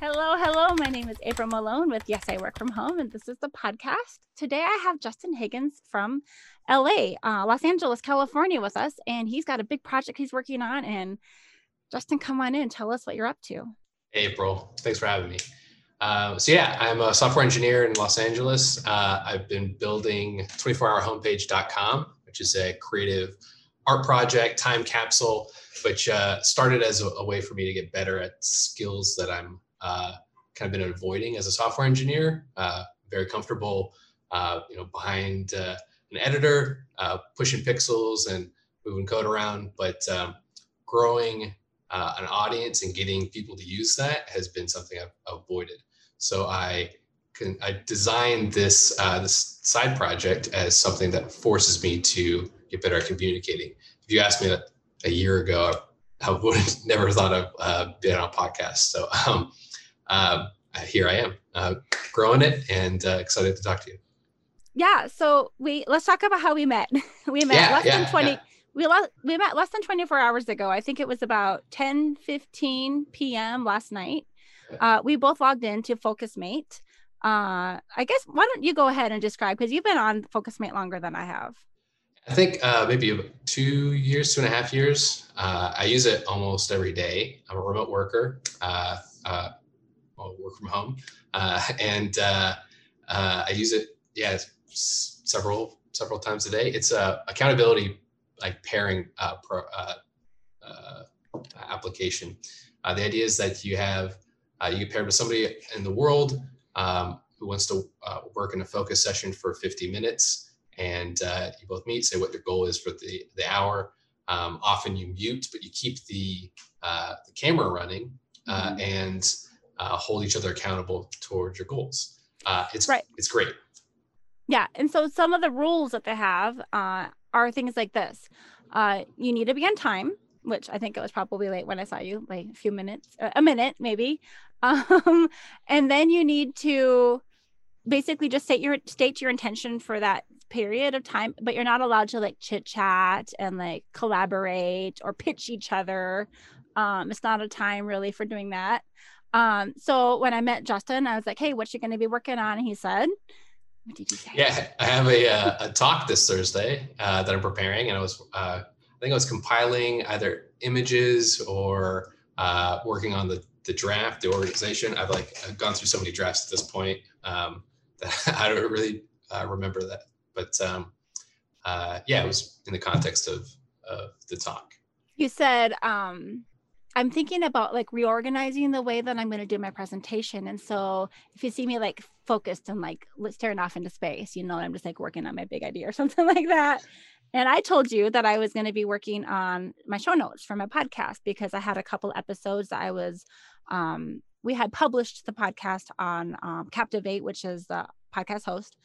Hello, hello. My name is April Malone with Yes, I Work From Home, and this is the podcast. Today I have Justin Higgins from LA, uh, Los Angeles, California with us, and he's got a big project he's working on. And Justin, come on in, tell us what you're up to. Hey, April, thanks for having me. Uh, so yeah, I'm a software engineer in Los Angeles. Uh, I've been building 24hourhomepage.com, which is a creative art project, time capsule, which uh, started as a, a, way for me to get better at skills that I'm uh, kind of been avoiding as a software engineer. Uh, very comfortable, uh, you know, behind uh, an editor, uh, pushing pixels and moving code around, but um, growing an audience and getting people to use that has been something I've avoided. So I can, I designed this this side project as something that forces me to get better at communicating. If you asked me a, a year ago, I would have never thought of uh, being on a podcast. So um, uh, here I am, uh, growing it and uh, excited to talk to you. Yeah. So we let's talk about how we met. we met yeah, less yeah, than twenty. Yeah. We, we met less than 24 hours ago. I think it was about 10 15 p.m. last night. Uh, we both logged into FocusMate. Uh, I guess why don't you go ahead and describe because you've been on FocusMate longer than I have. I think uh, maybe two years, two and a half years. Uh, I use it almost every day. I'm a remote worker. Uh, uh well, work from home, uh, and uh, I use it. Yeah, several several times a day. It's a accountability like pairing pro, application. the idea is that you have you get paired with somebody in the world um, who wants to work in a focus session for 50 minutes and uh, you both meet, say what your goal is for the, the hour. Um, often you mute, but you keep the, uh, the camera running uh, mm-hmm. and uh, hold each other accountable towards your goals. Uh, it's right. It's great. Yeah, and so some of the rules that they have uh, are things like this: you need to be on time, which I think it was probably late when I saw you, like a few minutes, a minute maybe. Um, and then you need to basically just state your state your intention for that period of time, but you're not allowed to like chit chat and like collaborate or pitch each other. Um, it's not a time really for doing that. Um, so when I met Justin, I was like, "Hey, what you going to be working on?" And he said, "What did you say?" Yeah, I have a uh, a talk this Thursday uh, that I'm preparing, and I was uh, I think I was compiling either images or uh, working on the the draft, the organization. I've like I've gone through so many drafts at this point um, that I don't really uh, remember that but um, uh, yeah, it was in the context of of the talk. You said um, I'm thinking about like reorganizing the way that I'm going to do my presentation, and so if you see me like focused and like staring off into space, you know, I'm just like working on my big idea or something like that. And I told you that I was going to be working on my show notes for my podcast because I had a couple episodes that I was um, we had published the podcast on um, Captivate, which is the podcast host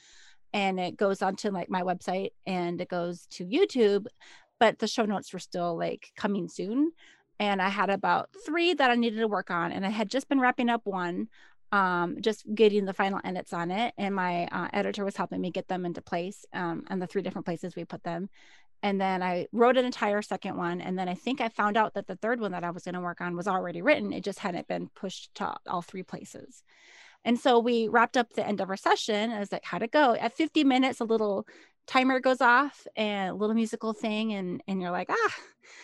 and it goes onto like my website and it goes to YouTube. But the show notes were still like coming soon. And I had about three that I needed to work on. And I had just been wrapping up one, um, just getting the final edits on it. And my uh, editor was helping me get them into place um, and the three different places we put them. And then I wrote an entire second one. And then I think I found out that the third one that I was going to work on was already written. It just hadn't been pushed to all three places. And so we wrapped up the end of our session. I was like, how'd it go? At 50 minutes, a little timer goes off and a little musical thing, and and you're like, ah.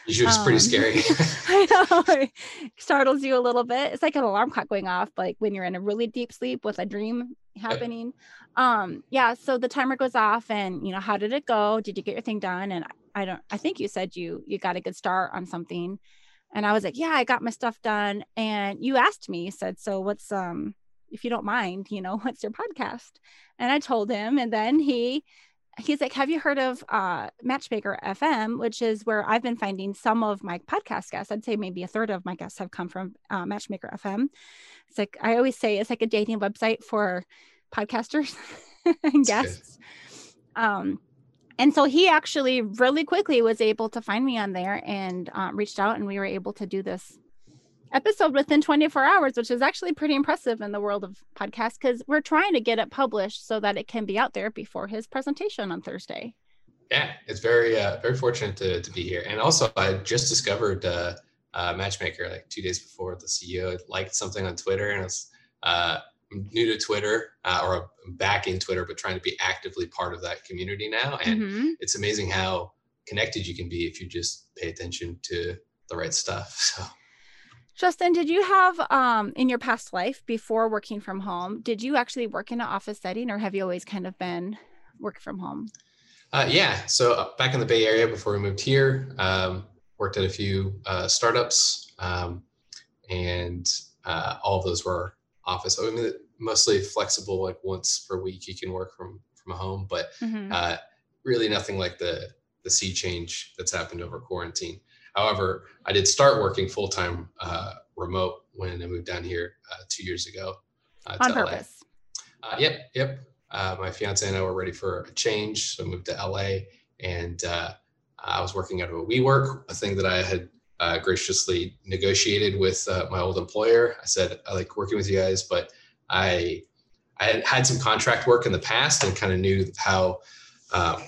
It's um, pretty scary. I know. It startles you a little bit. It's like an alarm clock going off, like when you're in a really deep sleep with a dream happening. Um, yeah. So the timer goes off, and you know, how did it go? Did you get your thing done? And I don't. I think you said you you got a good start on something. And I was like, yeah, I got my stuff done. And you asked me, you said, so what's um if you don't mind, you know, what's your podcast? And I told him, and then he he's like, Have you heard of uh, Matchmaker FM, which is where I've been finding some of my podcast guests? I'd say maybe a third of my guests have come from uh, Matchmaker FM. It's like I always say, it's like a dating website for podcasters and guests. Um, and so he actually really quickly was able to find me on there and um, reached out, and we were able to do this episode within 24 hours, which is actually pretty impressive in the world of podcasts because we're trying to get it published so that it can be out there before his presentation on Thursday. Yeah, it's very uh, very fortunate to, to be here. And also, I just discovered uh, uh, matchmaker like two days before the CEO liked something on Twitter, and I was uh, new to Twitter uh, or back in Twitter, but trying to be actively part of that community now. And mm-hmm. it's amazing how connected you can be if you just pay attention to the right stuff. So. Justin, did you have um, in your past life before working from home, did you actually work in an office setting or have you always kind of been work from home? Uh, yeah. So uh, back in the Bay Area before we moved here, um, worked at a few uh, startups um, and uh, all of those were office. I mean, mostly flexible, like once per week you can work from, from home, but mm-hmm. Uh, really nothing like the, the sea change that's happened over quarantine. However, I did start working full time uh, remote when I moved down here uh, two years ago. Uh, On purpose. Uh, yep, yep. Uh, my fiance and I were ready for a change, so I moved to LA, and uh, I was working out of a WeWork, a thing that I had graciously negotiated with my old employer. I said I like working with you guys, but I I had had some contract work in the past and kind of knew how um,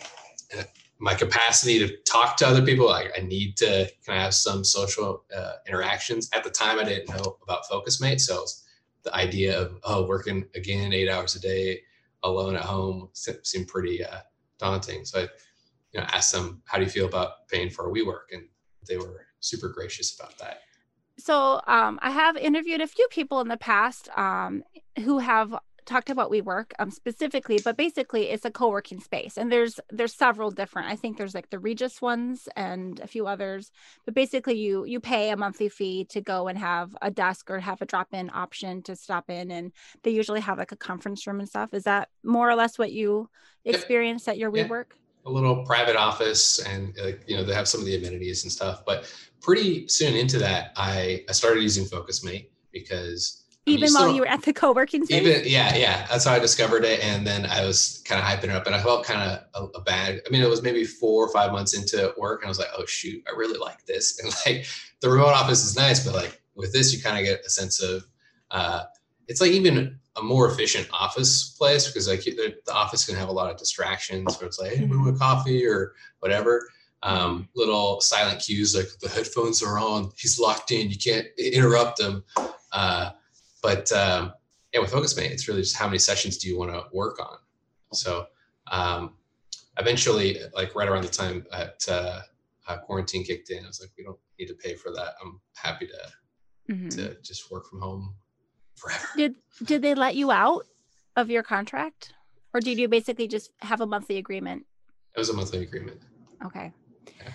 my capacity to talk to other people. I, I need to kind of have some social uh, interactions. At the time, I didn't know about FocusMate, so the idea of oh working again eight hours a day alone at home seemed pretty uh, daunting. So I, you know, asked them, "How do you feel about paying for a WeWork?" And they were super gracious about that. So um, I have interviewed a few people in the past um, who have talked about WeWork um, specifically, but basically it's a co-working space, and there's there's several different. I think there's like the Regus ones and a few others, but basically you you pay a monthly fee to go and have a desk or have a drop-in option to stop in, and they usually have like a conference room and stuff. Is that more or less what you experienced at your WeWork? Yeah. A little private office, and uh, you know they have some of the amenities and stuff. But pretty soon into that, I I started using FocusMate because even while you were at the co-working space? Even yeah, yeah. That's how I discovered it. And then I was kind of hyping it up and I felt kind of a, a, bad. I mean, it was maybe four or five months into work and I was like, oh shoot, I really like this. And like the remote office is nice, but like with this, you kind of get a sense of uh, it's like even a more efficient office place because like the, the office can have a lot of distractions where it's like, hey, move a coffee or whatever. Um, little silent cues like the headphones are on, he's locked in, you can't interrupt him. Uh, but um, yeah, with FocusMate, it's really just how many sessions do you want to work on. So um, eventually, like right around the time that uh, uh, quarantine kicked in, I was like, we don't need to pay for that. I'm happy to mm-hmm. to just work from home forever. Did did they let you out of your contract, or did you basically just have a monthly agreement? It was a monthly agreement. Okay. Yeah.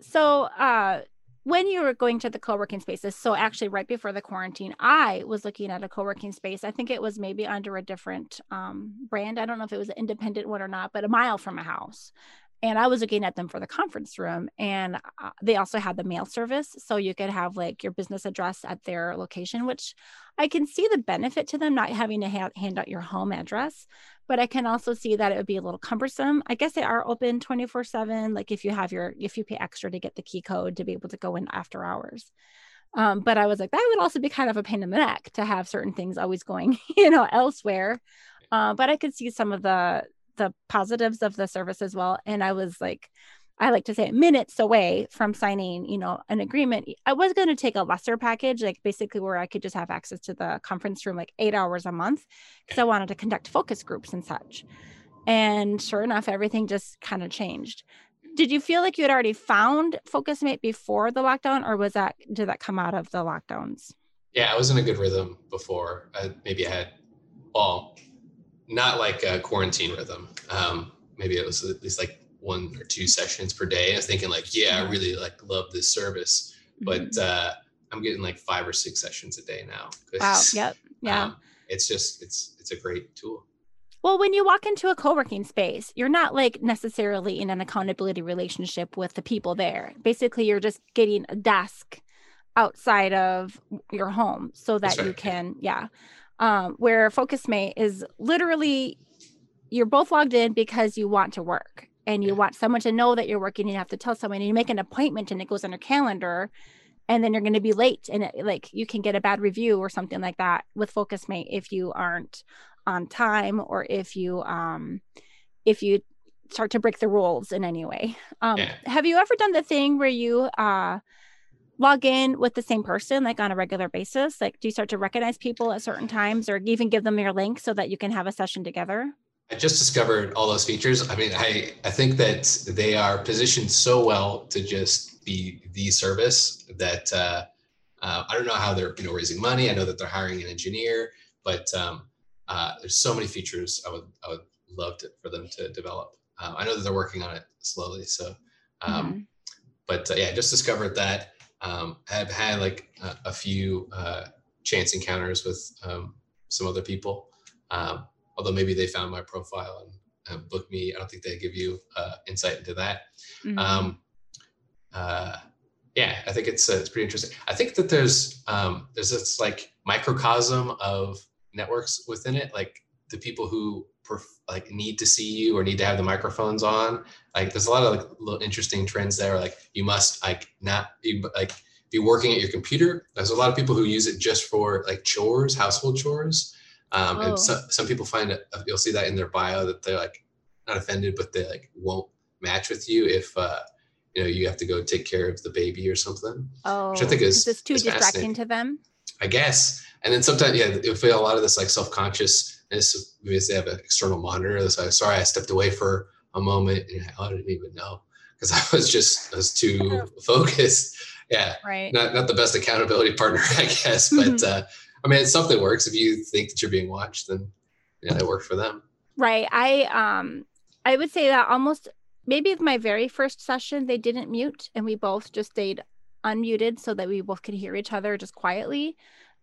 So, uh, when you were going to the co-working spaces so actually right before the quarantine i was looking at a co-working space. I think it was maybe under a different um, brand. I don't know if it was an independent one or not but a mile from a house and I was looking at them for the conference room, and uh, they also had the mail service, so you could have like your business address at their location, which I can see the benefit to them not having to ha- hand out your home address, but I can also see that it would be a little cumbersome. I guess they are open twenty four seven, like if you have your if you pay extra to get the key code to be able to go in after hours. Um, but I was like, that would also be kind of a pain in the neck to have certain things always going, you know, elsewhere. Uh, but I could see some of the the positives of the service as well. And I was like, I like to say minutes away from signing, you know, an agreement. I was going to take a lesser package, like basically where I could just have access to the conference room like eight hours a month because I wanted to conduct focus groups and such. And sure enough, everything just kind of changed. Did you feel like you had already found FocusMate before the lockdown, or was that did that come out of the lockdowns? Yeah, I was in a good rhythm before. I, maybe I had, well, not like a quarantine rhythm. Um, maybe it was at least like one or two sessions per day. I was thinking like, yeah, I really like love this service, but mm-hmm. uh, I'm getting like five or six sessions a day now. Wow. Yep. Yeah. Um, it's just it's it's a great tool. Well, when you walk into a co-working space, you're not like necessarily in an accountability relationship with the people there. Basically, you're just getting a desk outside of your home so that right. you can, yeah um, where FocusMate is literally you're both logged in because you want to work and you want someone to know that you're working. You have to tell someone and you make an appointment and it goes on your calendar and then you're going to be late and it, like you can get a bad review or something like that with FocusMate if you aren't on time or if you um if you start to break the rules in any way. Um, yeah. Have you ever done the thing where you uh log in with the same person like on a regular basis? Like, do you start to recognize people at certain times or even give them your link so that you can have a session together? I just discovered all those features. I mean, I, I think that they are positioned so well to just be the service that uh, uh, I don't know how they're you know raising money. I know that they're hiring an engineer, but um, uh, there's so many features I would I would love to, for them to develop. Um, I know that they're working on it slowly, so um, mm-hmm. but uh, yeah, I just discovered that. Um, I've had like a, a few uh, chance encounters with um, some other people. Um, although maybe they found my profile and, and booked me. I don't think they give you uh, insight into that. Mm-hmm. Um, uh, yeah, I think it's uh, it's pretty interesting. I think that there's um, there's this like microcosm of networks within it, like the people who perf- like need to see you or need to have the microphones on. Like there's a lot of like little interesting trends there. Like you must like not be like be working at your computer. There's a lot of people who use it just for like chores, household chores. Um, oh. And so, some people find it, you'll see that in their bio that they're like not offended, but they like won't match with you if, uh, you know, you have to go take care of the baby or something. Oh, which I think is, is too is distracting to them. I guess. And then sometimes, yeah, you feel a lot of this like self-consciousness because they have an external monitor. So sorry, I stepped away for a moment and I didn't even know because I was just, I was too focused. Yeah. Right. Not, not the best accountability partner, I guess, but, uh, I mean, it's something that works. If you think that you're being watched, then yeah, it worked for them. Right. I um I would say that almost maybe my very first session they didn't mute and we both just stayed unmuted so that we both could hear each other just quietly.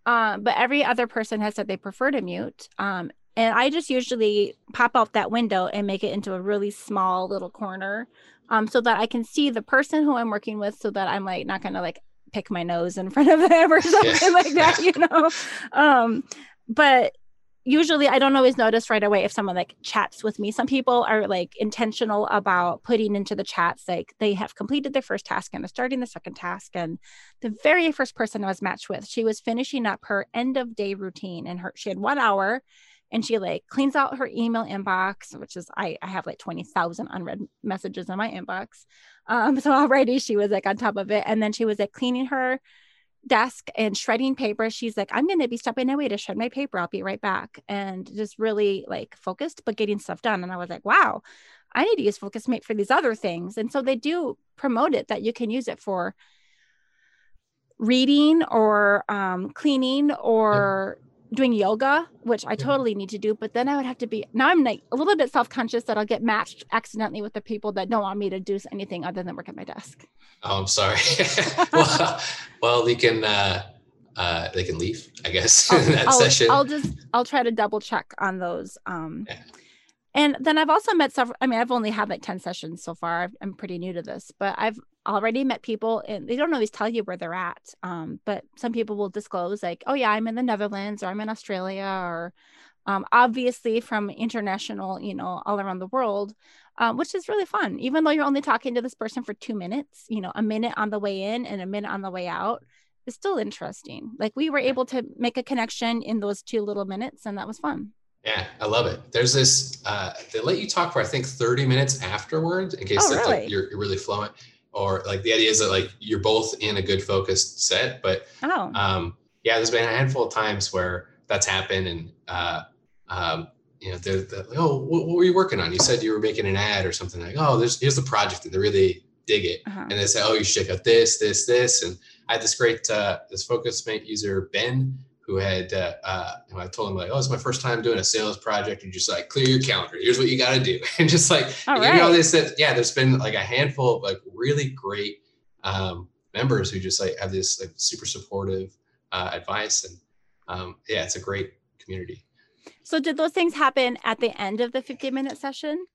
Um, but every other person has said they prefer to mute. Um, and I just usually pop out that window and make it into a really small little corner um, so that I can see the person who I'm working with so that I'm like not gonna like pick my nose in front of them or something yeah. like that, you know. Um, but usually I don't always notice right away if someone like chats with me. Some people are like intentional about putting into the chats like they have completed their first task and they're starting the second task. And the very first person I was matched with, she was finishing up her end of day routine and her she had one hour and she like cleans out her email inbox which is i, I have like 20000 unread messages in my inbox um so already she was like on top of it and then she was like cleaning her desk and shredding paper she's like i'm going to be stepping away to shred my paper. I'll be right back. And just really like focused but getting stuff done. And i was like wow i need to use focusmate for these other things. And so they do promote it that you can use it for reading or um, cleaning or doing yoga, which I totally need to do, but then I would have to be now I'm like a little bit self-conscious that I'll get matched accidentally with the people that don't want me to do anything other than work at my desk. Oh, I'm sorry. well, well, they can uh, uh, they can leave, I guess, I'll, in that I'll, session. I'll just I'll try to double check on those. Um, yeah. And then I've also met several. I mean, I've only had like ten sessions so far. I'm pretty new to this, but I've already met people and they don't always tell you where they're at. Um, but some people will disclose like, oh yeah, I'm in the Netherlands or I'm in Australia or um, obviously from international, you know, all around the world, um, which is really fun. Even though you're only talking to this person for two minutes, you know, a minute on the way in and a minute on the way out is still interesting. Like we were able to make a connection in those two little minutes and that was fun. Yeah, I love it. There's this, uh, they let you talk for, I think, 30 minutes afterwards in case oh, really? like, you're, you're really fluent or like the idea is that like you're both in a good focused set but oh. um yeah there's been a handful of times where that's happened and uh um you know they're, they're like, oh what, what, were you working on you said you were making an ad or something like oh there's here's the project and they really dig it uh-huh. and they say oh you should check out this this this and i had this great uh this focusmate user ben who had uh, uh, I told him like, oh, it's my first time doing a sales project, and just like clear your calendar. Here's what you got to do, and just like all right. you know this. That, yeah, there's been like a handful of like really great um, members who just like have this like super supportive uh, advice, and um, yeah, it's a great community. So did those things happen at the end of the 50 minute session?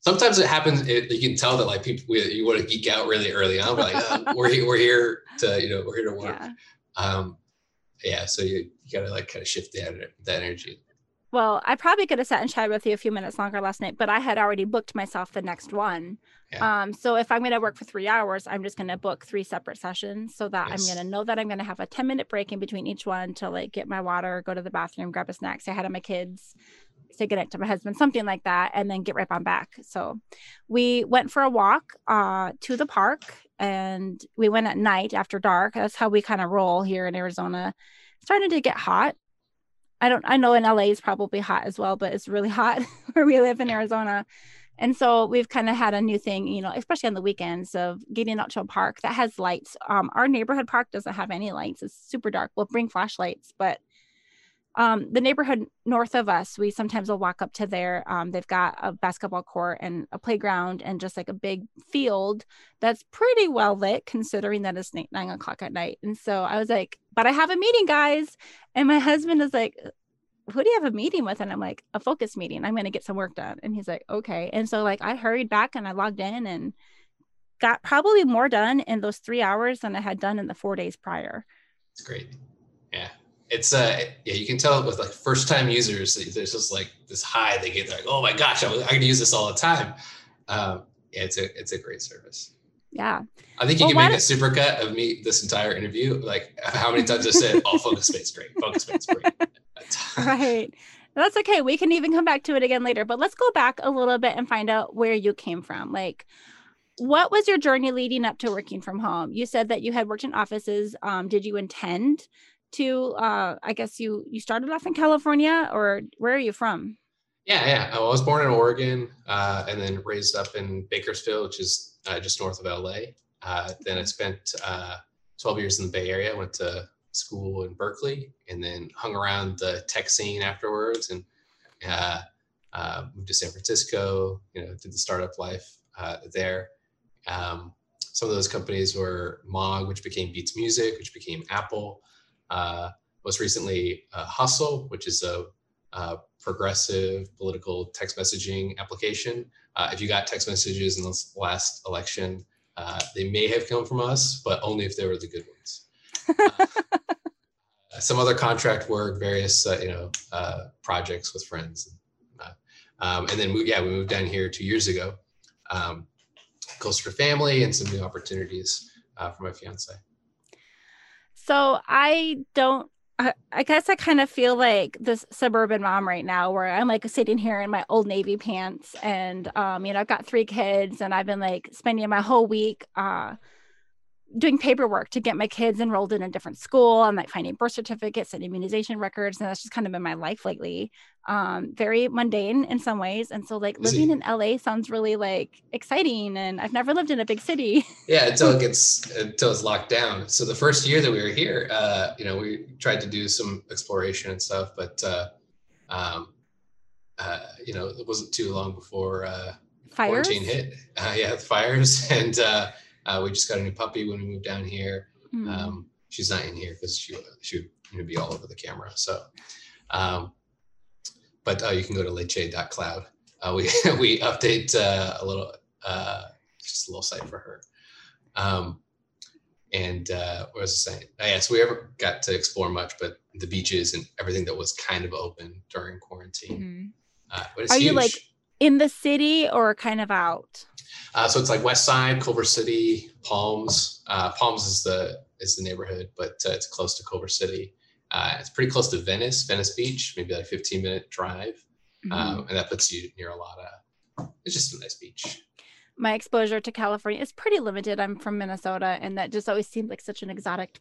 Sometimes it happens. It, you can tell that like people we, you want to geek out really early on, but like uh, we're here, we're here to you know we're here to work. Yeah. Um, yeah, so you, you gotta like kind of shift the, that energy. Well, I probably could have sat and chatted with you a few minutes longer last night, but I had already booked myself the next one. Yeah. Um, so if I'm going to work for three hours, I'm just going to book three separate sessions so that yes. I'm going to know that I'm going to have a 10 minute break in between each one to like get my water, go to the bathroom, grab a snack, say hi to my kids, say goodnight to my husband, something like that, and then get right on back. So we went for a walk uh, to the park and we went at night after dark. That's how we kind of roll here in Arizona. Starting to get hot. I don't I know in LA is probably hot as well, but it's really hot where we live in Arizona. And so we've kind of had a new thing, you know, especially on the weekends of getting out to a park that has lights. Um, our neighborhood park doesn't have any lights. It's super dark. We'll bring flashlights, but um, the neighborhood north of us, we sometimes will walk up to there. Um, they've got a basketball court and a playground and just like a big field that's pretty well lit, considering that it's nine o'clock at night. And so I was like, "But I have a meeting, guys." And my husband is like, "Who do you have a meeting with?" And I'm like, "A focus meeting. I'm going to get some work done." And he's like, "Okay." And so like I hurried back and I logged in and got probably more done in those three hours than I had done in the four days prior. It's great. Yeah it's uh yeah you can tell with like first time users there's just like this high they get like oh my gosh I'm, I can use this all the time. Um yeah it's a it's a great service. Yeah. I think you well, can make a supercut of me this entire interview like how many times i said oh focus space great focus space great. Right. That's okay we can even come back to it again later but let's go back a little bit and find out where you came from. Like what was your journey leading up to working from home? You said that you had worked in offices um, did you intend to uh i guess you you started off in california or where are you from? Yeah yeah. I was born in oregon uh, and then raised up in bakersfield which is uh, just north of la uh, then i spent uh, 12 years in the bay area went to school in berkeley and then hung around the tech scene afterwards and uh, uh, moved to san francisco you know did the startup life there. Um, some of those companies were mog which became beats music which became apple uh, most recently, uh, Hustle, which is a, a, progressive political text messaging application. Uh, if you got text messages in the last election, uh, they may have come from us, but only if they were the good ones. Uh, some other contract work, various uh, you know projects with friends, um, and then we, yeah, we moved down here two years ago, um, closer to family and some new opportunities for my fiance. So I don't I, guess I kind of feel like this suburban mom right now where I'm like sitting here in my old navy pants and um you know I've got three kids and I've been like spending my whole week uh doing paperwork to get my kids enrolled in a different school. And like finding birth certificates and immunization records and that's just kind of been my life lately. Um very mundane in some ways. And so like living in la sounds really like exciting and i've never lived in a big city. Yeah until it gets until it's locked down. So the first year that we were here uh you know we tried to do some exploration and stuff but uh um uh you know it wasn't too long before uh fires? quarantine hit. Uh, yeah fires. And uh uh, we just got a new puppy when we moved down here. Mm. Um, she's not in here because she she would be all over the camera. So, um, but uh, you can go to leche.cloud. Uh, we we update uh, a little uh, just a little site for her. Um, and uh, what was I saying? Yeah, so we ever got to explore much, but the beaches and everything that was kind of open during quarantine. Mm-hmm. Uh, Are huge. you like in the city or kind of out? Uh, so it's like West Side, Culver City, Palms. Uh, Palms is the is the neighborhood, but uh, it's close to Culver City. Uh, it's pretty close to Venice, Venice Beach, maybe like 15 minute drive, mm-hmm. um, and that puts you near a lot of. It's just a nice beach. My exposure to California is pretty limited. I'm from Minnesota, and that just always seemed like such an exotic,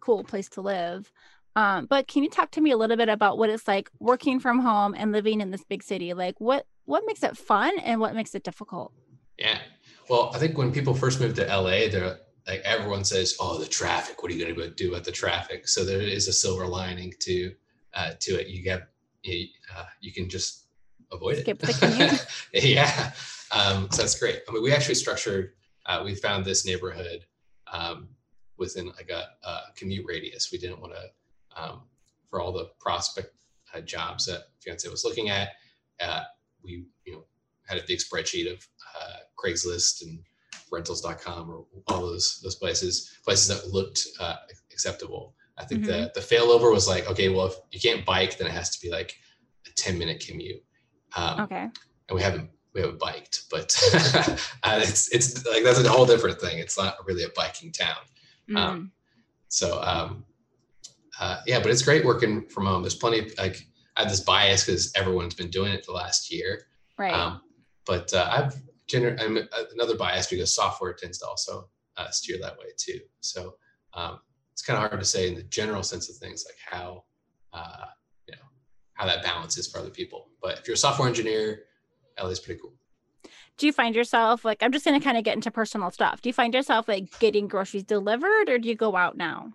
cool place to live. Um, but can you talk to me a little bit about what it's like working from home and living in this big city? Like, what what makes it fun and what makes it difficult? Yeah. Well, I think when people first move to LA, they're like everyone says, "Oh, the traffic. What are you going to do about the traffic?" So there is a silver lining to uh, to it. You get you, uh, you can just avoid Skip it. yeah, um, so that's great. I mean, we actually structured. Uh, we found this neighborhood um, within like a, a, commute radius. We didn't want to um, for all the prospect uh, jobs that fiance was looking at. Uh, we you know had a big spreadsheet of uh, Craigslist and rentals.com or all those those places places that looked uh, acceptable. I think mm-hmm. the the failover was like, okay, well, if you can't bike, then it has to be like a 10 minute commute. Um, okay. And we haven't we haven't biked, but uh, it's it's like that's a whole different thing. It's not really a biking town. Mm-hmm. Um, so um, uh, yeah, but it's great working from home. There's plenty of like I have this bias because everyone's been doing it the last year. Right. Um, but uh, I've gener- I'm uh, another bias because software tends to also uh, steer that way too. So um, it's kind of hard to say in the general sense of things like how uh, you know how that balance is for other people. But if you're a software engineer, LA is pretty cool. Do you find yourself like I'm just going to kind of get into personal stuff. Do you find yourself like getting groceries delivered, or do you go out now?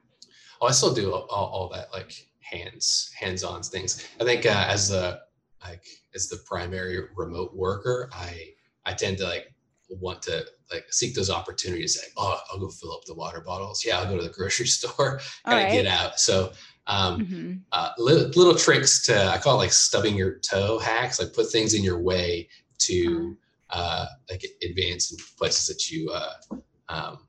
Oh, I still do all, all that like hands hands-on things. I think uh, as the like as the primary remote worker, I I tend to like want to like seek those opportunities. Like, oh, I'll go fill up the water bottles. Yeah, I'll go to the grocery store. Gotta right. get out. So um, mm-hmm. uh, little, little, tricks to I call it like stubbing your toe hacks. Like put things in your way to uh-huh. uh, like advance in places that you uh, um,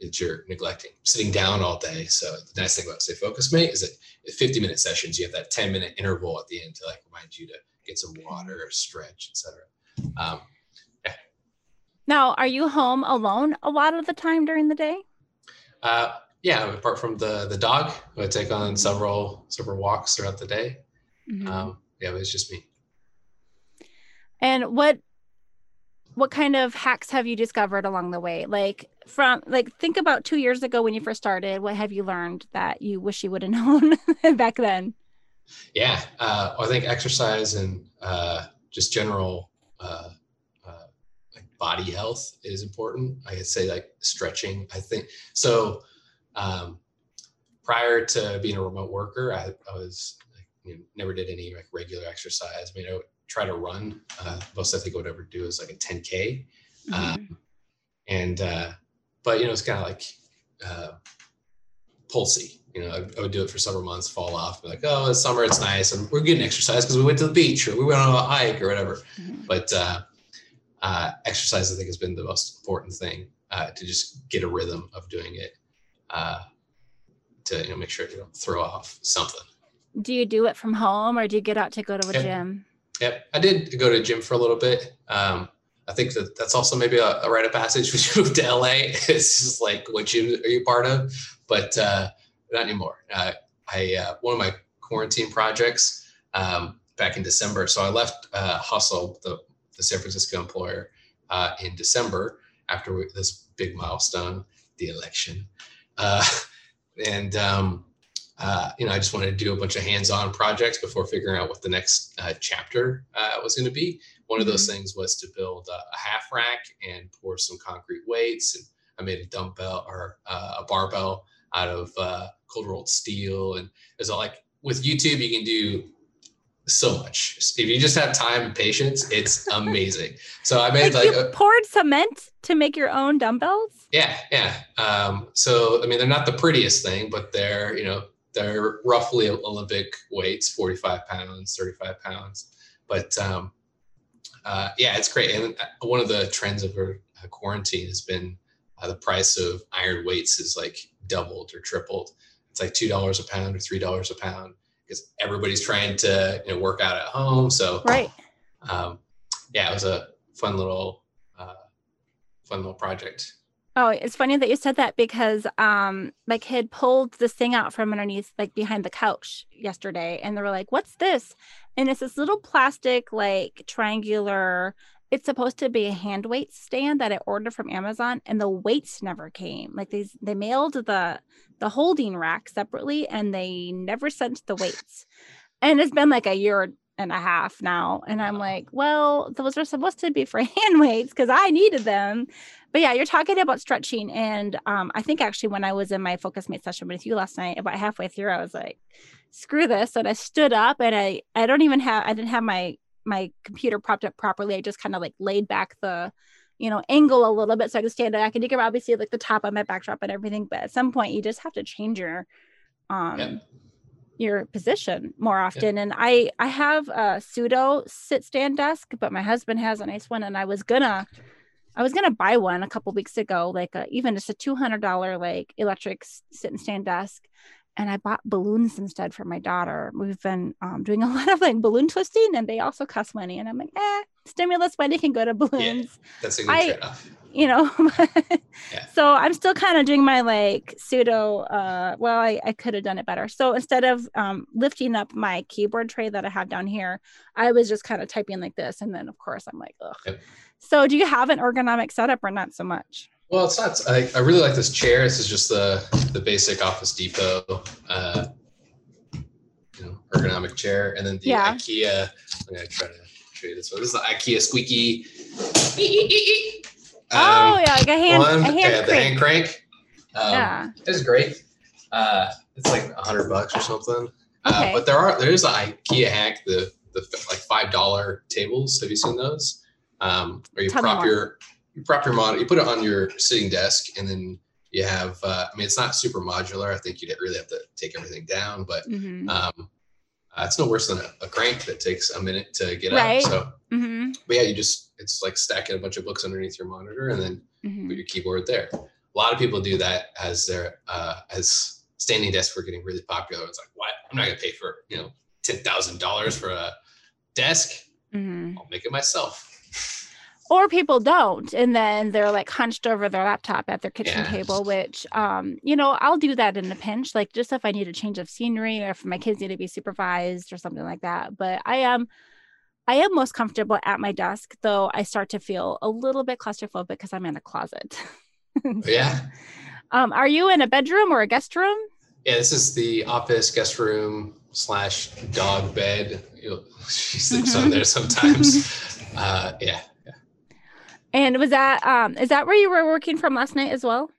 that you're neglecting. Sitting down all day. So the nice thing about Stay Focused Mate is that 50 minute sessions, you have that 10 minute interval at the end to like remind you to get some water or stretch, etc. Um. Now, are you home alone a lot of the time during the day? Uh, yeah, apart from the the dog, I take on several several walks throughout the day. Mm-hmm. Um, yeah, it's just me. And what what kind of hacks have you discovered along the way? Like from like think about two years ago when you first started. What have you learned that you wish you would have known back then? Yeah, uh, I think exercise and uh, just general uh, body health is important. I could say like stretching. I think so. Um, prior to being a remote worker, I, I was like, you know, never did any like regular exercise. I mean, I would try to run. Uh, most I think I would ever do is like a 10k, mm-hmm. um, and uh, but you know it's kind of like uh, pulsy. You know, I, I, would do it for several months, fall off, be like, oh, it's summer, it's nice, and we're getting exercise because we went to the beach or we went on a hike or whatever. Mm-hmm. But uh, uh, exercise, I think, has been the most important thing uh, to just get a rhythm of doing it uh, to you know make sure you don't throw off something. Do you do it from home or do you get out to go to a yep. gym? Yep, I did go to a gym for a little bit. Um, I think that that's also maybe a, a rite of passage when you move to LA. It's just like what gym are you part of? But uh, not anymore. Uh, I uh, one of my quarantine projects um, back in December. So I left uh, Hustle, the, the San Francisco employer, uh, in December after we, this big milestone, the election. Uh, and um, uh, you know, I just wanted to do a bunch of hands-on projects before figuring out what the next uh, chapter uh, was going to be. One of those mm-hmm. things was to build a, a, half rack and pour some concrete weights, and I made a dumbbell or uh, a barbell out of uh, cold rolled steel. And there's a, like with YouTube, you can do so much. If you just have time and patience, it's amazing. so I made like, like you a, poured cement to make your own dumbbells. Yeah, yeah. Um, so I mean, they're not the prettiest thing, but they're you know they're roughly Olympic weights, 45 pounds, 35 pounds. But um, uh, yeah, it's great. And uh, one of the trends of uh, quarantine has been uh, the price of iron weights is like doubled or tripled. It's like two dollars a pound or three dollars a pound because everybody's trying to you know work out at home. So right, um, yeah, it was a fun little uh, fun little project. Oh, it's funny that you said that because um my kid pulled this thing out from underneath like behind the couch yesterday and they were like, "What's this?" And it's this little plastic like triangular it's supposed to be a hand weight stand that I ordered from Amazon and the weights never came. Like these they mailed the the holding rack separately and they never sent the weights. And it's been like a year and a half now. And I'm like, well, those are supposed to be for hand weights because I needed them. But yeah, you're talking about stretching. And um, I think actually when I was in my focus mate session with you last night, about halfway through, I was like, screw this. And I stood up and I I don't even have I didn't have my my computer propped up properly. I just kind of like laid back the you know, angle a little bit so I could stand back. And you can obviously like the top of my backdrop and everything, but at some point you just have to change your um yeah your position more often yeah. and i i have a pseudo sit stand desk but my husband has a nice one and i was gonna i was gonna buy one a couple weeks ago like a, even just a $200 like electric sit and stand desk and I bought balloons instead for my daughter. We've been um, doing a lot of like balloon twisting, and they also cost money. And I'm like, eh, stimulus money can go to balloons. Yeah, that's a good I, trade-off. You know, yeah. so I'm still kind of doing my like pseudo. Uh, well, I, I could have done it better. So instead of um, lifting up my keyboard tray that I have down here, I was just kind of typing like this, and then of course I'm like, ugh. Yep. So do you have an ergonomic setup or not so much? Well, it's not. I, I really like this chair. This is just the the basic Office Depot, uh, you know, ergonomic chair, and then the Yeah. IKEA. I'm gonna try to show you this one. This is the IKEA squeaky. oh Um, yeah, like a hand, one, a hand yeah, the hand crank. Um, yeah. It's great. Uh, it's like a hundred bucks or something. Uh, Okay. but there are there's IKEA hack the the like five dollar tables. Have you seen those? Um, where you Tell prop your you prop your monitor, you put it on your sitting desk, and then you have. Uh, I mean, it's not super modular. I think you'd really have to take everything down, but hmm um, uh, it's no worse than a, a crank that takes a minute to get Right. up. So, hmm but yeah, you just it's like stacking a bunch of books underneath your monitor, and then hmm put your keyboard there. A lot of people do that as their uh, as standing desks were getting really popular. It's like, what? I'm not gonna pay for you know ten thousand dollars for a desk. hmm I'll make it myself. Or people don't and then they're like hunched over their laptop at their kitchen Yeah. table which um you know i'll do that in a pinch like just if i need a change of scenery or if my kids need to be supervised or something like that but i am i am most comfortable at my desk though i start to feel a little bit claustrophobic because i'm in a closet yeah, um are you in a bedroom or a guest room yeah. This is the office guest room slash dog bed. She sleeps on there sometimes. Uh, yeah. And was that um is that where you were working from last night as well?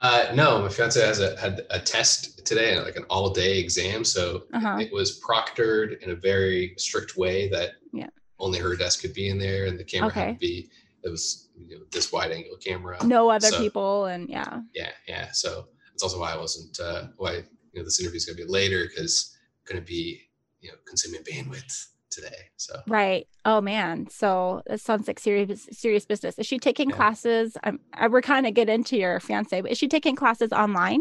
Uh, no, my fiance has a had a test today, and like an all day exam. So uh-huh. it was proctored in a very strict way that Yeah. only her desk could be in there and the camera had to be it was you know, this wide angle camera. No other So- people and yeah. Yeah yeah. So that's also why i wasn't uh why you know this interview's gonna be later because i'm gonna be you know consuming bandwidth today so Right. Oh man. So this sounds like serious serious business. Is she taking Yeah. classes? I'm I, we're kind of get into your fiance, but is she taking classes online?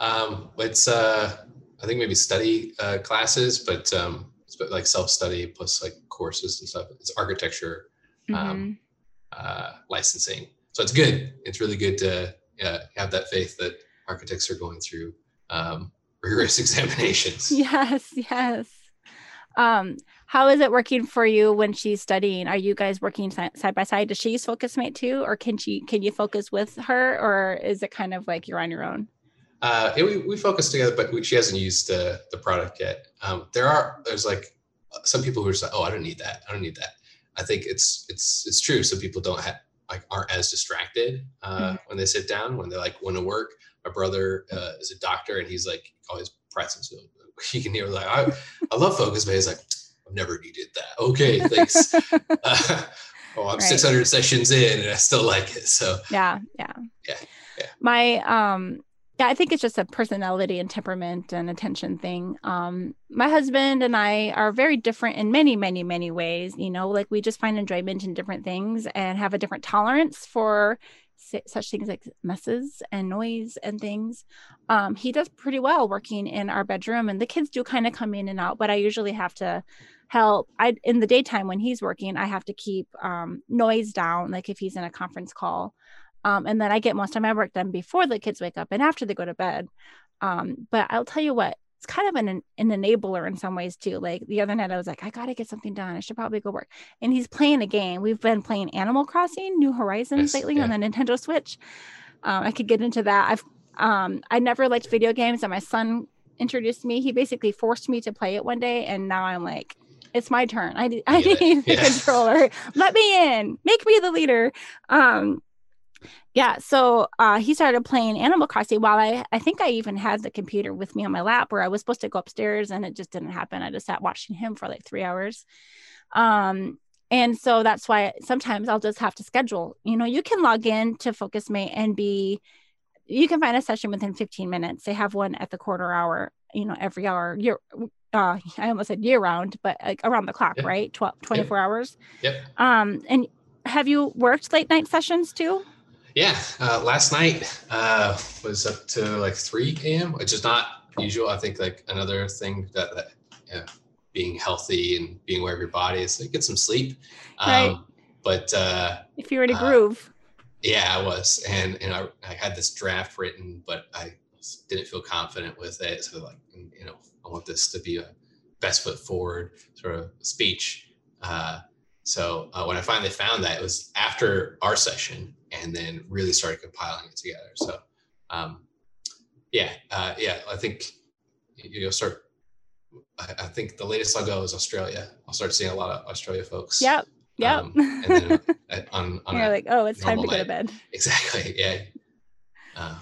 um it's uh i think maybe study uh classes but um it's but like self-study plus like courses and stuff it's architecture Mhm. um, uh, licensing. So it's good. It's really good to uh, have that faith that architects are going through um, rigorous examinations. Yes, yes. Um, how is it working for you when she's studying? Are you guys working side by side? Does she use FocusMate too, or can she can you focus with her, or is it kind of like you're on your own? Uh, yeah, we, we focus together, but we, she hasn't used the, the product yet. Um, there are there's like some people who are just like, oh, I don't need that. I don't need that. I think it's it's it's true. Some people don't have like aren't as distracted uh, when they sit down when they like want to work. My brother uh, is a doctor and he's like always pressing. So he can hear like I I love focus, but he's like I've never needed that. Okay, thanks. uh, oh, I'm Right. 600 sessions in and I still like it. So yeah yeah Yeah, yeah. my um yeah i think it's just a personality and temperament and attention thing um my husband and i are very different in many many many ways you know like we just find enjoyment in different things and have a different tolerance for such things like messes and noise and things. Um he does pretty well working in our bedroom and the kids do kind of come in and out but i usually have to help. I in the daytime when he's working i have to keep um noise down like if he's in a conference call. Um, and then I get most of my work done before the kids wake up and after they go to bed. Um, but I'll tell you what, it's kind of an, an enabler in some ways too. Like the other night, I was like, I gotta get something done. I should probably go work. And he's playing a game. We've been playing Animal Crossing, New Horizons Yes, lately on the Nintendo Switch. Um, I could get into that. I've um, I never liked video games, and my son introduced me. He basically forced me to play it one day, and now I'm like, it's my turn. I, I need the Yeah. controller. Let me in. Make me the leader. Um, yeah so uh, he started playing animal crossing while i i think i even had the computer with me on my lap where i was supposed to go upstairs and it just didn't happen. I just sat watching him for like three hours. Um and so that's why sometimes i'll just have to schedule. You know you can log in to focusmate and be you can find a session within 15 minutes. They have one at the quarter hour you know every hour year uh i almost said year round but like around the clock right? 12 24 hours. Yep. um and have you worked late night sessions too Yeah, uh, last night uh, was up to like 3 a.m., which is not usual. I think like another thing that, that yeah, being healthy and being aware of your body is like get some sleep. Um, Right. But uh, if you're in a Uh, groove yeah, I was, and and I, I had this draft written, but I didn't feel confident with it. So like, you know, I want this to be a best foot forward sort of speech. Uh, so uh, when I finally found that, it was after our session, and then really started compiling it together. So um, yeah, uh, yeah, I think you'll start. I, I, think the latest I'll go is Australia. I'll start seeing a lot of Australia folks. Yep. Yep. Um, and then on, on You're like, oh, it's time to go to bed. Exactly. Yeah. Uh,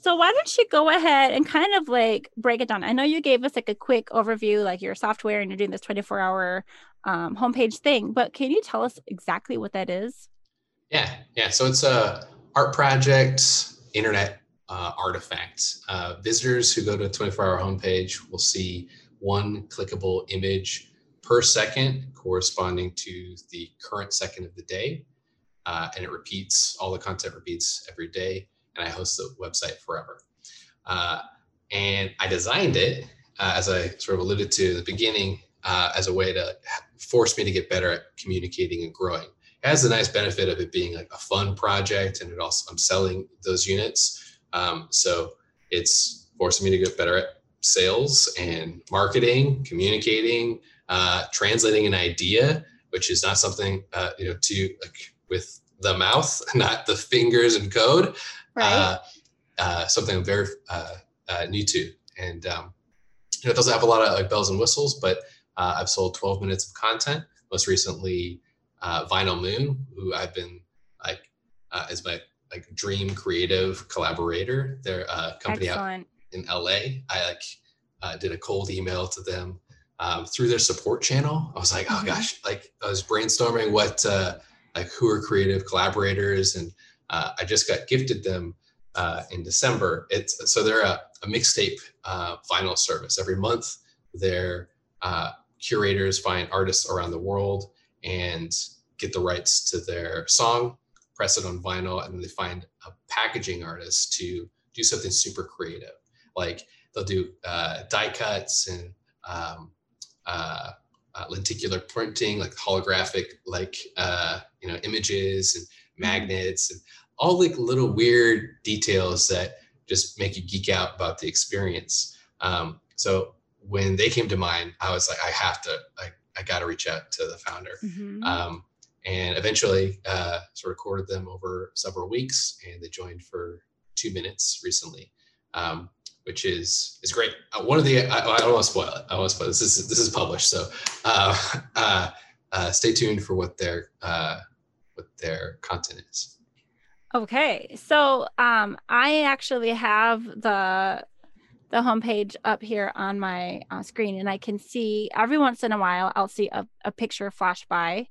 so why don't you go ahead and kind of like break it down? I know you gave us like a quick overview, like your software, and you're doing this 24 hour um, homepage thing, but can you tell us exactly what that is? Yeah, yeah. So it's a art project, internet uh, artifact. Uh, visitors who go to a 24 hour homepage will see one clickable image per second corresponding to the current second of the day. Uh, and it repeats, all the content repeats every day. And I host the website forever. Uh, and I designed it, uh, as I sort of alluded to in the beginning, uh, as a way to force me to get better at communicating and growing. It has the nice benefit of it being like a fun project, and it also I'm selling those units, um, so it's forcing me to get better at sales and marketing, communicating, uh, translating an idea, which is not something uh, you know to like with the mouth, not the fingers and code. Right. Uh, uh something I'm very uh, uh, new to, and um, you know, it doesn't have a lot of like bells and whistles, but uh, I've sold 12 minutes of content. Most recently, uh, Vinyl Moon, who I've been like uh, as my like dream creative collaborator. They're a company Excellent. out in LA. I like uh, did a cold email to them um, through their support channel. I was like, oh mm-hmm. gosh, like I was brainstorming what uh, like who are creative collaborators, and uh, I just got gifted them uh, in December. It's so they're a, a mixtape uh, vinyl service. Every month, they're uh, curators find artists around the world and get the rights to their song, press it on vinyl, and then they find a packaging artist to do something super creative. Like they'll do uh, die cuts and um, uh, uh, lenticular printing, like holographic, like uh, you know, images and mm-hmm. magnets and all like little weird details that just make you geek out about the experience. Um, so when they came to mind, I was like, I have to, I, I got to reach out to the founder. Mm-hmm. Um, and eventually uh, sort of courted them over several weeks and they joined for two minutes recently. Um, which is is great. Uh, one of the I, I, don't want to spoil it. I want to spoil it. this. Is this is published, so uh, uh, uh, stay tuned for what their uh, what their content is. Okay, so um, I actually have the the homepage up here on my uh, screen and I can see every once in a while I'll see a, a picture flash by.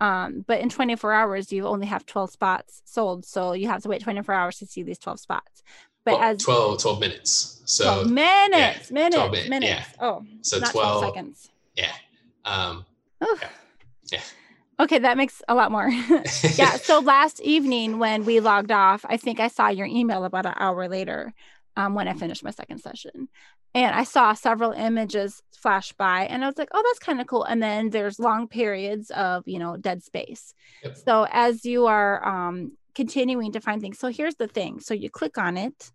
Um, but in 24 hours, you only have 12 spots sold. So you have to wait 24 hours to see these 12 spots. But well, as 12, 12 minutes. So 12 minutes, yeah, minutes, minutes, minutes. Yeah. Oh, so 12, 12, seconds. Yeah. Um, yeah. yeah. Okay, that makes a lot more. yeah. So last evening when we logged off, I think I saw your email about an hour later um, when I finished my second session. And I saw several images flash by and I was like, oh, that's kind of cool. And then there's long periods of, you know, dead space. Yep. So as you are um, continuing to find things, so here's the thing. So you click on it.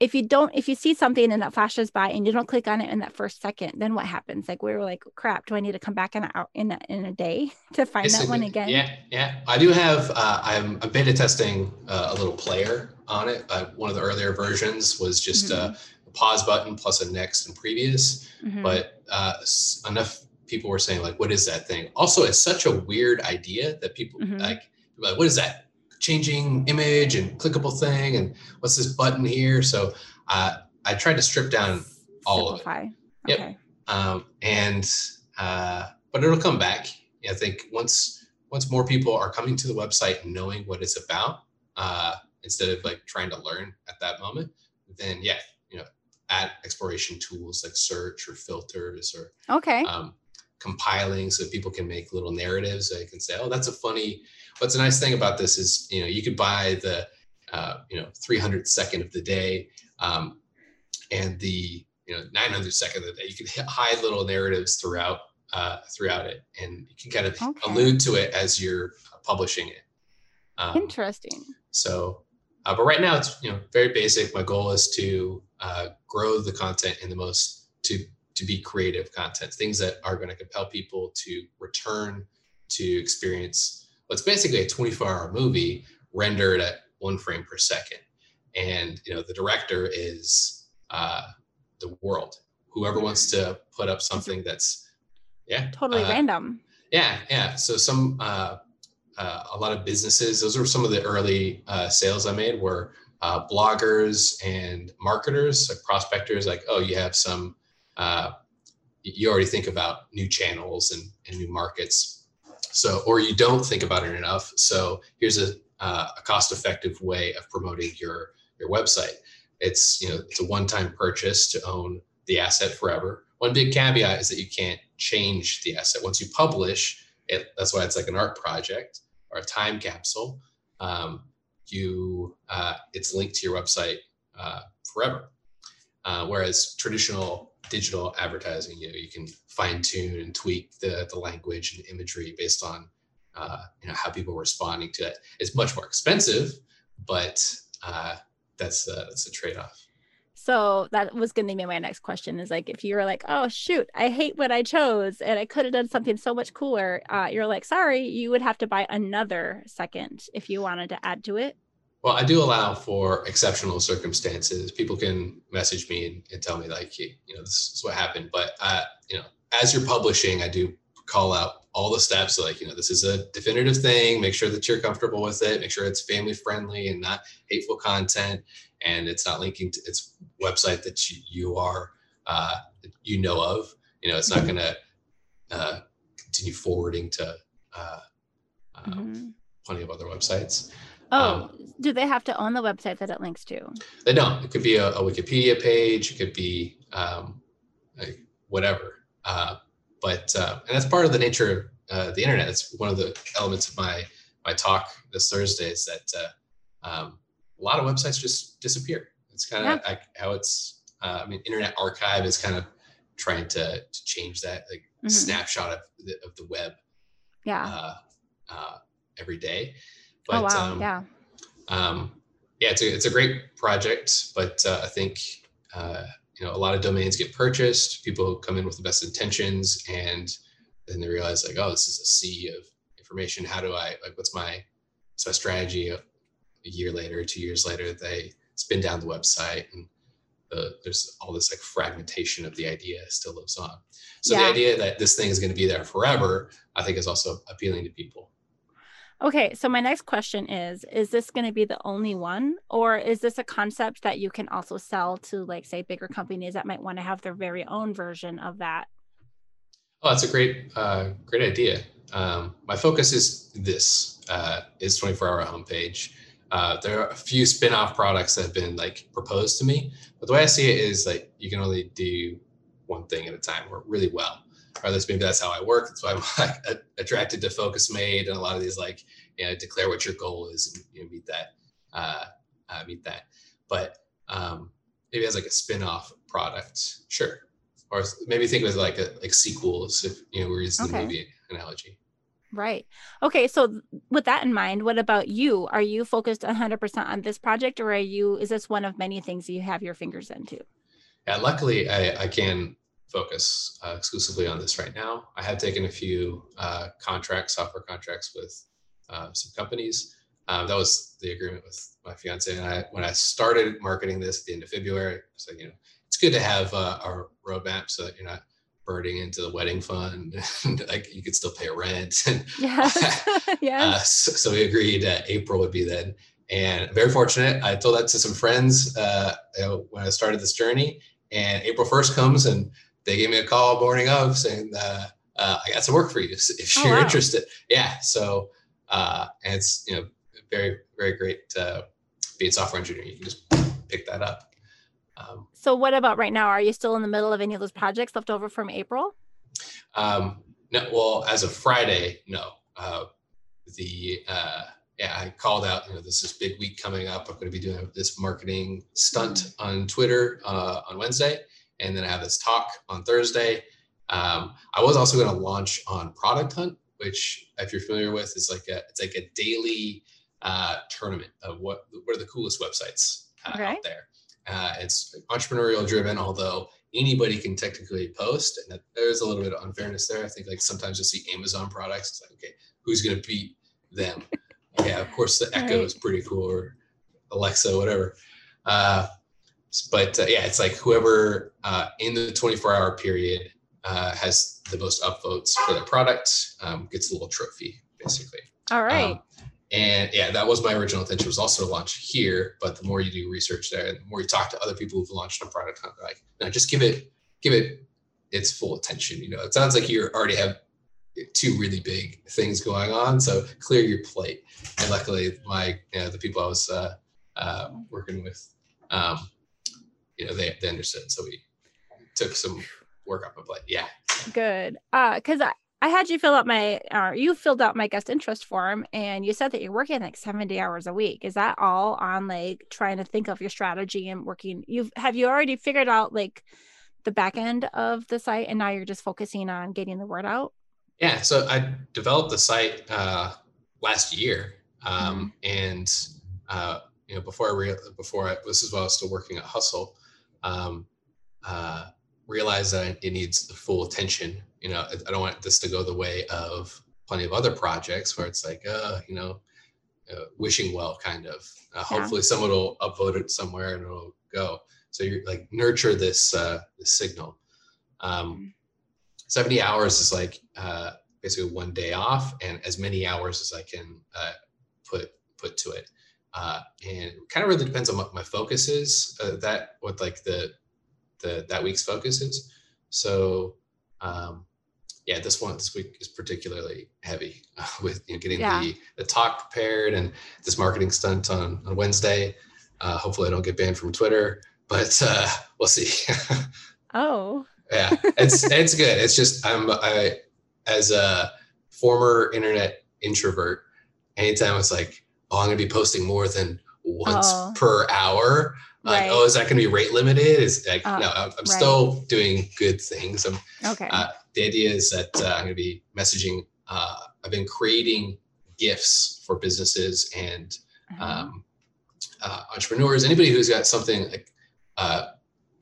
If you don't, if you see something and that flashes by and you don't click on it in that first second, then what happens? Like we were like, crap, do I need to come back in a, in a, in a day to find that one again? Yeah, yeah. I do have, uh, I'm, I'm beta testing uh, a little player on it. Uh, one of the earlier versions was just mm-hmm. a pause button plus a next and previous, mm-hmm. but uh, enough people were saying like, "What is that thing?" Also, it's such a weird idea that people mm-hmm. like, like, "What is that?" Changing image and clickable thing, and what's this button here? So uh, I tried to strip down all Simplify. of it. Yep. Okay. Um, and uh, but it'll come back. I think once once more people are coming to the website knowing what it's about, uh, instead of like trying to learn at that moment, then yeah, you know, add exploration tools like search or filters or okay. Um, compiling so people can make little narratives. They can say, oh, that's a funny. What's a nice thing about this is, you know, you could buy the, uh, you know, 300 second of the day, um, and the you know 900 second of the day. You can hide little narratives throughout uh, throughout it, and you can kind of okay. allude to it as you're publishing it. Um, Interesting. So uh, but right now, it's you know very basic. My goal is to uh, grow the content in the most to to be creative content, things that are going to compel people to return to experience what's basically a 24 hour movie rendered at one frame per second. And you know, the director is uh, the world. Whoever wants to put up something that's yeah totally uh, random. Yeah, yeah. So some uh, uh, a lot of businesses. Those were some of the early uh, sales I made. Were uh, bloggers and marketers, like prospectors. Like, oh, you have some. Uh, you already think about new channels and, and new markets. So, or you don't think about it enough. So, here's a, uh, a cost-effective way of promoting your your website. It's you know it's a one-time purchase to own the asset forever. One big caveat is that you can't change the asset once you publish. It, that's why it's like an art project or a time capsule. Um, you uh, it's linked to your website uh, forever. Uh, whereas traditional digital advertising, you know, you can fine tune and tweak the the language and imagery based on uh, you know how people are responding to it. It's much more expensive, but uh, that's uh, that's a trade off. So that was going to be my next question is like, if you were like, oh, shoot, I hate what I chose and I could have done something so much cooler, uh, you're like, sorry, you would have to buy another second if you wanted to add to it. Well, I do allow for exceptional circumstances. People can message me and, and tell me like, you know, this is what happened. But you know, as you're publishing, I do call out all the steps. Like, you know, this is a definitive thing. Make sure that you're comfortable with it. Make sure it's family friendly and not hateful content, and it's not linking to its website that you, you are, uh, you know of. You know, it's not going to uh, continue forwarding to uh, um, mm-hmm. plenty of other websites. Oh, um, do they have to own the website that it links to? They don't. It could be a, a Wikipedia page. It could be um, like whatever. Uh, but uh, and that's part of the nature of uh, the internet. It's one of the elements of my my talk this Thursday is that uh, um, a lot of websites just disappear. It's kind of yeah. like how it's. Uh, I mean, Internet Archive is kind of trying to, to change that like mm-hmm. snapshot of the, of the web. Yeah. Uh, every day. But, oh wow! Um, yeah. Um, yeah, it's a it's a great project, but uh, I think uh, you know a lot of domains get purchased. People come in with the best intentions, and then they realize like, oh, this is a sea of information. How do I like? What's my what's my strategy? A year later, two years later, they spin down the website, and the, there's all this like fragmentation of the idea still lives on. So yeah. the idea that this thing is going to be there forever, I think, is also appealing to people. Okay, so my next question is Is this going to be the only one, or is this a concept that you can also sell to, like, say, bigger companies that might want to have their very own version of that? Oh, that's a great, uh, great idea. Um, my focus is this: uh, is 24-hour homepage. Uh, there are a few spin-off products that have been like proposed to me, but the way I see it is like you can only do one thing at a time, or really well or at least maybe that's how I work. That's why I'm like, attracted to FocusMate and a lot of these like you know declare what your goal is and you know, meet that uh, uh, meet that. But um, maybe as like a spin-off product, sure. Or maybe think of it like a, like sequels if you know we're using okay. the movie analogy. Right. Okay. So with that in mind, what about you? Are you focused 100% on this project or are you, is this one of many things you have your fingers into? Yeah, luckily I, I can focus uh, exclusively on this right now. I have taken a few uh, contracts, software contracts with uh, some companies. Um, that was the agreement with my fiance and I. When I started marketing this at the end of February, so you know, it's good to have uh, our roadmap so that you're not burning into the wedding fund and like you could still pay rent. yeah, yeah. Uh, so, so, we agreed that April would be then. And very fortunate. I told that to some friends uh, when I started this journey. And April 1st comes and they gave me a call morning of saying uh, uh, I got some work for you if oh, you're wow. interested. Yeah. So uh, and it's you know very very great uh, being software engineer. You can just pick that up. Um, so what about right now? Are you still in the middle of any of those projects left over from April? Um, no. Well, as of Friday, no. Uh, the uh, yeah, I called out. You know, this is big week coming up. I'm going to be doing this marketing stunt mm-hmm. on Twitter uh, on Wednesday and then I have this talk on Thursday. Um, I was also going to launch on Product Hunt, which, if you're familiar with, is like a it's like a daily uh, tournament of what what are the coolest websites uh, okay. out there. Uh, it's entrepreneurial driven, although anybody can technically post, and there's a little bit of unfairness there. I think like sometimes you'll see Amazon products. It's like, okay, who's going to beat them? yeah, of course the Echo right. is pretty cool, or Alexa, whatever. Uh, but uh, yeah, it's like whoever uh, in the 24 hour period uh, has the most upvotes for their product um, gets a little trophy, basically. All right. Um, and yeah, that was my original intention was also to launch here. But the more you do research there, and the more you talk to other people who've launched a product, like, no, just give it, give it its full attention. You know, it sounds like you already have two really big things going on, so clear your plate. And luckily, my you know, the people I was uh, uh, working with, um, you know, they they understood. So we took some work off my plate. Yeah. Good. Uh, because I I had you fill out my, uh, you filled out my guest interest form and you said that you're working like 70 hours a week. Is that all on like trying to think of your strategy and working? You've, have you already figured out like the back end of the site and now you're just focusing on getting the word out? Yeah. So I developed the site uh, last year. Um, mm-hmm. And, uh, you know, before I, re- before I, this is while I was still working at Hustle, um, uh, realized that it needs the full attention you know, I don't want this to go the way of plenty of other projects where it's like, uh, you know, uh, wishing well kind of. Uh, yeah. Hopefully, someone will upvote it somewhere and it'll go. So you're like nurture this uh, this signal. Um, mm-hmm. 70 hours is like uh, basically one day off, and as many hours as I can uh, put put to it. Uh, and kind of really depends on what my focus is. Uh, that what like the the that week's focus is. So um, yeah, this one this week is particularly heavy uh, with you know, getting yeah. the the talk prepared and this marketing stunt on on Wednesday. Uh, hopefully, I don't get banned from Twitter, but uh, we'll see. oh. yeah, it's it's good. It's just I'm I as a former internet introvert. Anytime it's like, oh, I'm gonna be posting more than once oh. per hour. Like, right. oh, is that going to be rate limited? Is like, uh, no, I'm, I'm right. still doing good things. I'm, okay. Uh, the idea is that uh, I'm going to be messaging. Uh, I've been creating gifts for businesses and uh-huh. um, uh, entrepreneurs. Anybody who's got something like uh,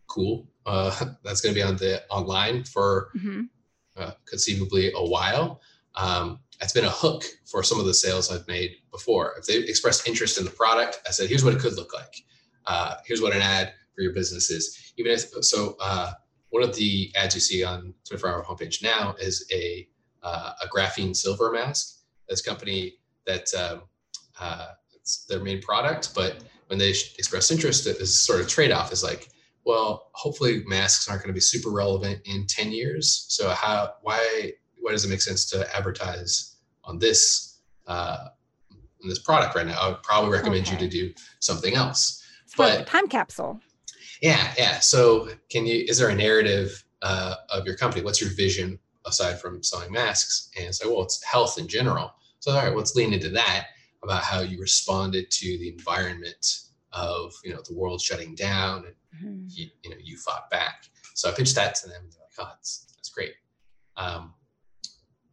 cool uh, that's going to be on the online for mm-hmm. Uh, conceivably a while. Um, it's been a hook for some of the sales I've made before. If they expressed interest in the product, I said, "Here's what it could look like. here's what an ad for your business is." Even if so, one of the ads you see on 24 hour homepage now is a, uh, a graphene silver mask. This company that um, uh, it's their main product, but when they express interest, this sort of trade off is like, well, hopefully masks aren't going to be super relevant in 10 years. So how, why, why does it make sense to advertise on this, uh, on this product right now? I would probably recommend okay. you to do something else. It's but like time capsule. Yeah, yeah. So, can you? Is there a narrative uh, of your company? What's your vision aside from selling masks? And so, well, it's health in general. So, all right, let's lean into that about how you responded to the environment of you know the world shutting down, and mm-hmm. you, you, know you fought back. So I pitched that to them. They're like, oh, that's that's great. Um,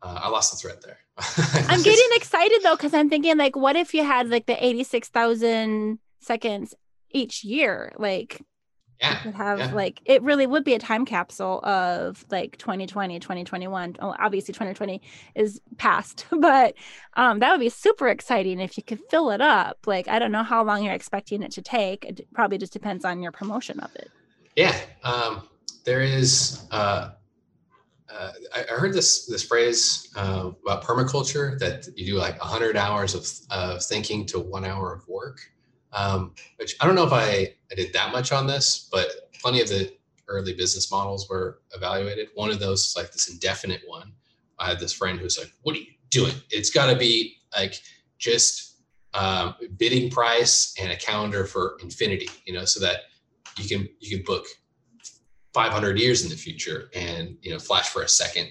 uh, I lost the thread there. I'm getting excited though because I'm thinking like, what if you had like the 86,000 seconds each year? Like yeah, have yeah. like it really would be a time capsule of like 2020 2021 oh, obviously 2020 is past but um that would be super exciting if you could fill it up. Like i don't know how long you're expecting it to take. It probably just depends on your promotion of it. Yeah um there is uh uh, I, I heard this this phrase uh, about permaculture that you do like 100 hours of, of thinking to one hour of work um, which I don't know if I, I did that much on this, but plenty of the early business models were evaluated. One of those is like this indefinite one. I had this friend who's like, "What are you doing? It's got to be like just um, bidding price and a calendar for infinity, you know, so that you can you can book 500 years in the future and you know flash for a second.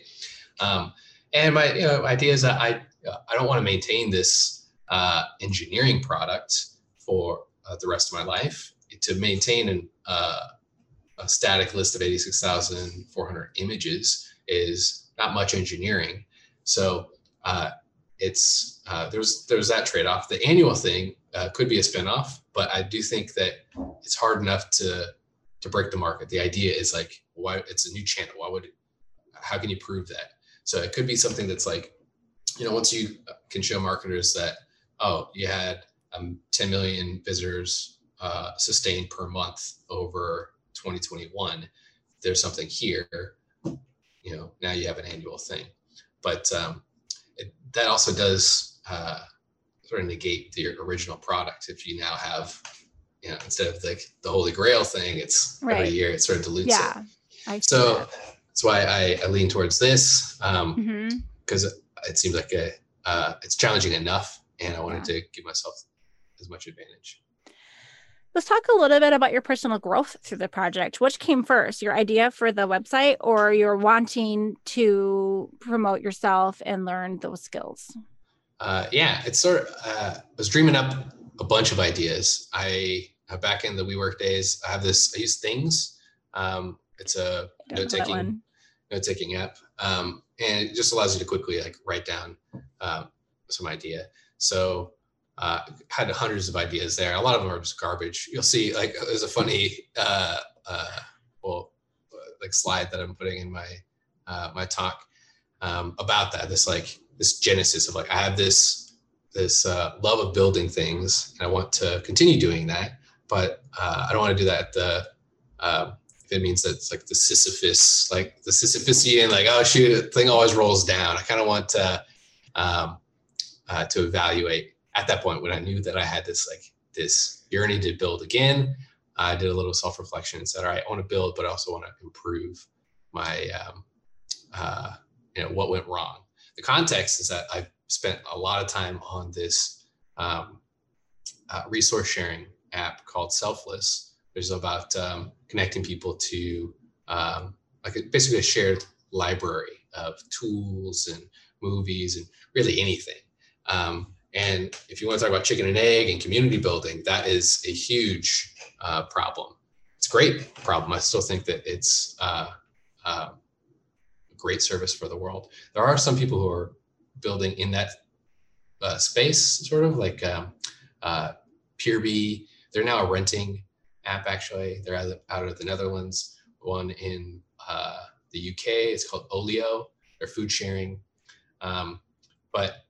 Um, and my you know, idea is that I I don't want to maintain this uh, engineering product for uh, the rest of my life. To maintain an, uh, a static list of 86,400 images is not much engineering. So uh, it's uh, there's there's that trade-off. The annual thing uh, could be a spinoff, but I do think that it's hard enough to to break the market. The idea is like, why it's a new channel. Why would how can you prove that? So it could be something that's like, you know, once you can show marketers that, oh, you had um, 10 million visitors uh, sustained per month over 2021, there's something here, you know, now you have an annual thing. But um, it, that also does uh, sort of negate the original product if you now have, you know, instead of the, the Holy Grail thing, it's right. every year it sort of dilutes yeah, it. I so that. that's why I, I, lean towards this because um, mm-hmm. it seems like a, uh, it's challenging enough and I wanted yeah. to give myself as much advantage. Let's talk a little bit about your personal growth through the project. Which came first, your idea for the website or your wanting to promote yourself and learn those skills? Uh, yeah, it's sort of, uh, I was dreaming up a bunch of ideas. I, uh, back in the WeWork days, I have this, I use Things. Um, it's a note taking, note taking app. Um, and it just allows you to quickly like write down um, some idea. So uh, had hundreds of ideas there. A lot of them are just garbage. You'll see, like, there's a funny, uh, uh, well, like slide that I'm putting in my uh, my talk um, about that. This like this genesis of like I have this this uh, love of building things, and I want to continue doing that, but uh, I don't want to do that at the um, if it means that it's like the Sisyphus, like the Sisyphusian, like oh shoot, thing always rolls down. I kind of want to um, uh, to evaluate at that point when I knew that I had this like this yearning to build again, I did a little self reflection and said, all right, I want to build, but I also want to improve my, um, uh, you know, what went wrong. The context is that I've spent a lot of time on this um, uh, resource sharing app called Selfless, There's about um, connecting people to um, like a, basically a shared library of tools and movies and really anything. Um, and if you want to talk about chicken and egg and community building, that is a huge uh, problem. It's a great problem. I still think that it's uh, uh, a great service for the world. There are some people who are building in that uh, space, sort of like um, uh, Peerby. They're now a renting app, actually. They're out of the Netherlands. One in uh, the UK. It's called Olio. They're food sharing. Um, but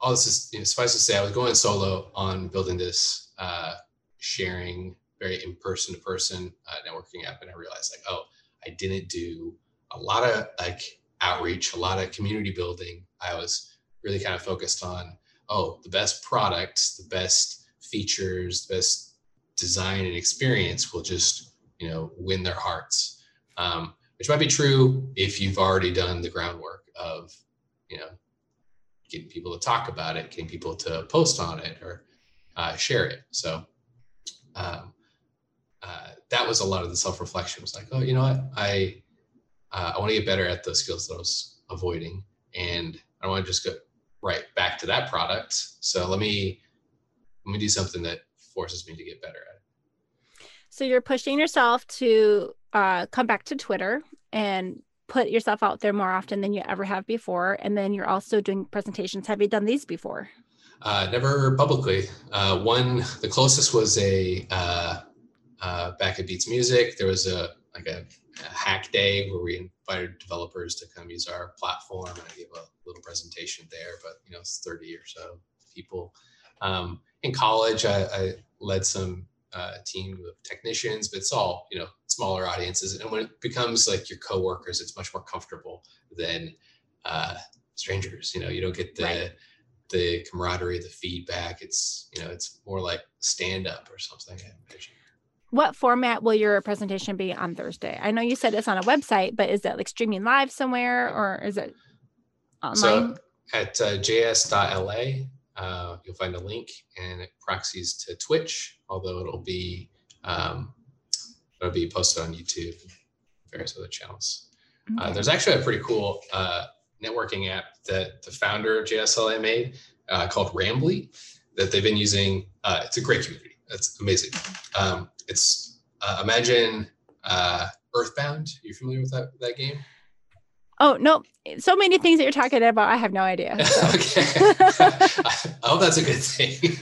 all this is you know, suffice to say, I was going solo on building this uh, sharing, very in person to person networking app, and I realized like, oh, I didn't do a lot of like outreach, a lot of community building. I was really kind of focused on oh, the best products, the best features, the best design and experience will just you know win their hearts. Um, which might be true if you've already done the groundwork of you know getting people to talk about it, getting people to post on it or uh, share it. So um, uh, that was a lot of the self reflection. Was like, oh, you know what, I uh, I want to get better at those skills that I was avoiding, and I want to just go right back to that product. So let me let me do something that forces me to get better at it. So you're pushing yourself to uh, come back to Twitter and put yourself out there more often than you ever have before. And then you're also doing presentations. Have you done these before? Uh, never publicly. Uh, one, the closest was a uh, uh back at Beats Music. There was a like a, a, hack day where we invited developers to come use our platform, and I gave a little presentation there. But you know, it's 30 or so people. Um, in college, I, I led some uh, team of technicians, but it's all you know smaller audiences. And when it becomes like your coworkers, it's much more comfortable than uh, strangers. You know, you don't get the right. the camaraderie, the feedback. It's you know, it's more like stand up or something. What format will your presentation be on Thursday? I know you said it's on a website, but is it like streaming live somewhere or is it online? So at uh, js.la, uh, you'll find a link and it proxies to Twitch, although it'll be um, it'll be posted on YouTube and various other channels. Uh, okay. Uh, there's actually a pretty cool uh, networking app that the founder of JSLA made uh, called Rambly that they've been using. Uh, it's a great community. It's amazing. Um, it's imagine Earthbound. Are you familiar with that that game? Oh no! So many things that you're talking about, I have no idea. So. okay, I hope that's a good thing.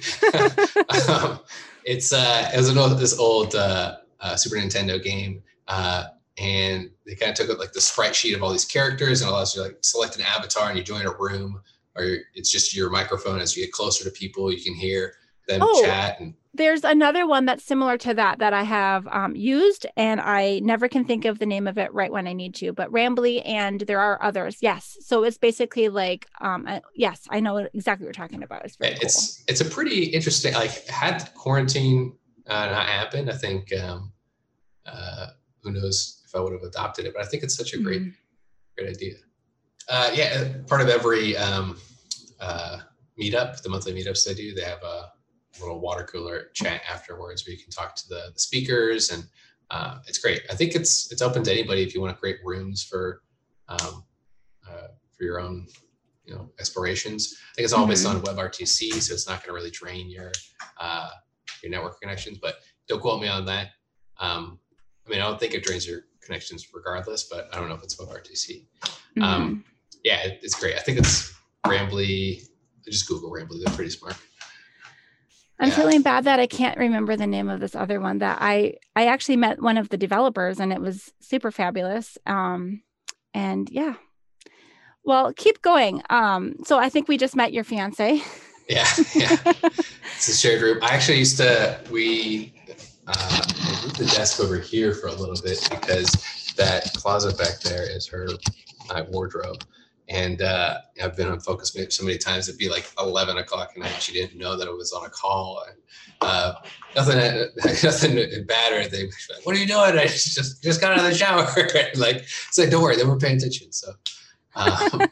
um, it's uh, it was an old, this old uh, uh, Super Nintendo game. Uh, and they kind of took up like the sprite sheet of all these characters and allows you to like select an avatar and you join a room or it's just your microphone as you get closer to people you can hear them oh, chat and there's another one that's similar to that that i have um, used and i never can think of the name of it right when i need to but rambly and there are others yes so it's basically like um, uh, yes i know exactly what you're talking about it's it's cool. it's a pretty interesting like had quarantine uh, not happened i think um, uh, who knows if I would have adopted it. But I think it's such a great, mm-hmm. great idea. Uh, yeah, uh, part of every um, uh, meetup, the monthly meetups they do, they have a little water cooler chat afterwards where you can talk to the, the speakers, and uh, it's great. I think it's it's open to anybody if you want to create rooms for um, uh, for your own you know explorations. I think it's all mm-hmm. based on WebRTC, so it's not going to really drain your uh, your network connections. But don't quote me on that. Um, I mean, I don't think it drains your connections regardless, but I don't know if it's above RTC. Mm-hmm. Um, yeah, it, it's great. I think it's Rambly. Just Google Rambly. They're pretty smart. I'm yeah. feeling bad that I can't remember the name of this other one that I I actually met one of the developers and it was super fabulous. Um, and yeah. Well, keep going. Um, so I think we just met your fiance. Yeah, yeah. it's a shared room. I actually used to we uh, moved the desk over here for a little bit because that closet back there is her my wardrobe. And uh, I've been on focus so many times it'd be like 11 o'clock at night. She didn't know that it was on a call. And, uh, nothing, nothing bad or anything. Like, what are you doing? I just just got out of the shower. like, it's like, don't worry, they were paying attention. So, um,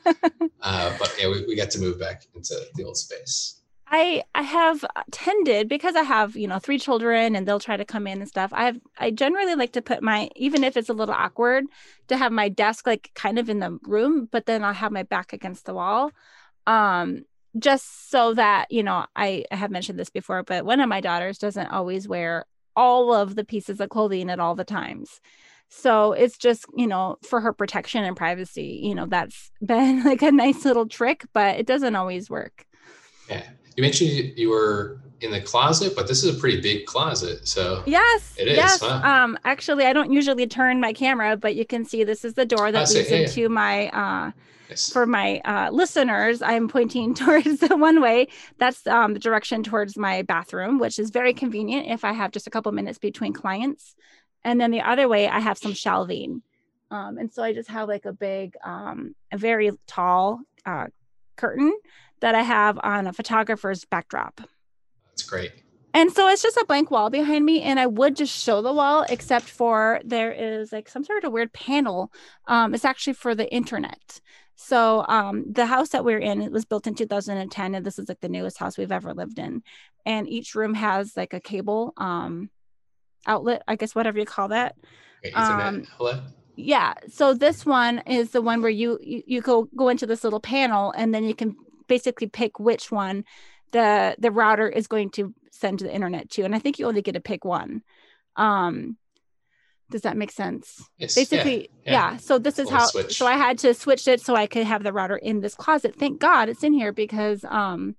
uh, but yeah, we, we got to move back into the old space. I I have tended because I have you know three children and they'll try to come in and stuff. I have I generally like to put my even if it's a little awkward to have my desk like kind of in the room, but then I'll have my back against the wall, um, just so that you know I, I have mentioned this before, but one of my daughters doesn't always wear all of the pieces of clothing at all the times. So it's just, you know, for her protection and privacy, you know, that's been like a nice little trick, but it doesn't always work. Yeah you mentioned you were in the closet, but this is a pretty big closet. So yes, it is. Yes. Huh? Um, actually, I don't usually turn my camera, but you can see this is the door that leads into my. Uh, yes. For my uh, listeners, I'm pointing towards the one way. That's um, the direction towards my bathroom, which is very convenient if I have just a couple minutes between clients. And then the other way, I have some shelving. Um, and so I just have like a big, um, a very tall uh, curtain that I have on a photographer's backdrop. That's great. And so it's just a blank wall behind me, and I would just show the wall, except for there is like some sort of weird panel. Um, it's actually for the internet. So um, the house that we're in, it was built in 2010, and this is like the newest house we've ever lived in. And each room has like a cable um, outlet, I guess whatever you call that. Okay, um, yeah. So this one is the one where you, you you go go into this little panel, and then you can basically pick which one the the router is going to send to the internet to and i think you only get to pick one um does that make sense yes, basically yeah, yeah. yeah. so this is how switch. so i had to switch it so i could have the router in this closet thank god it's in here because um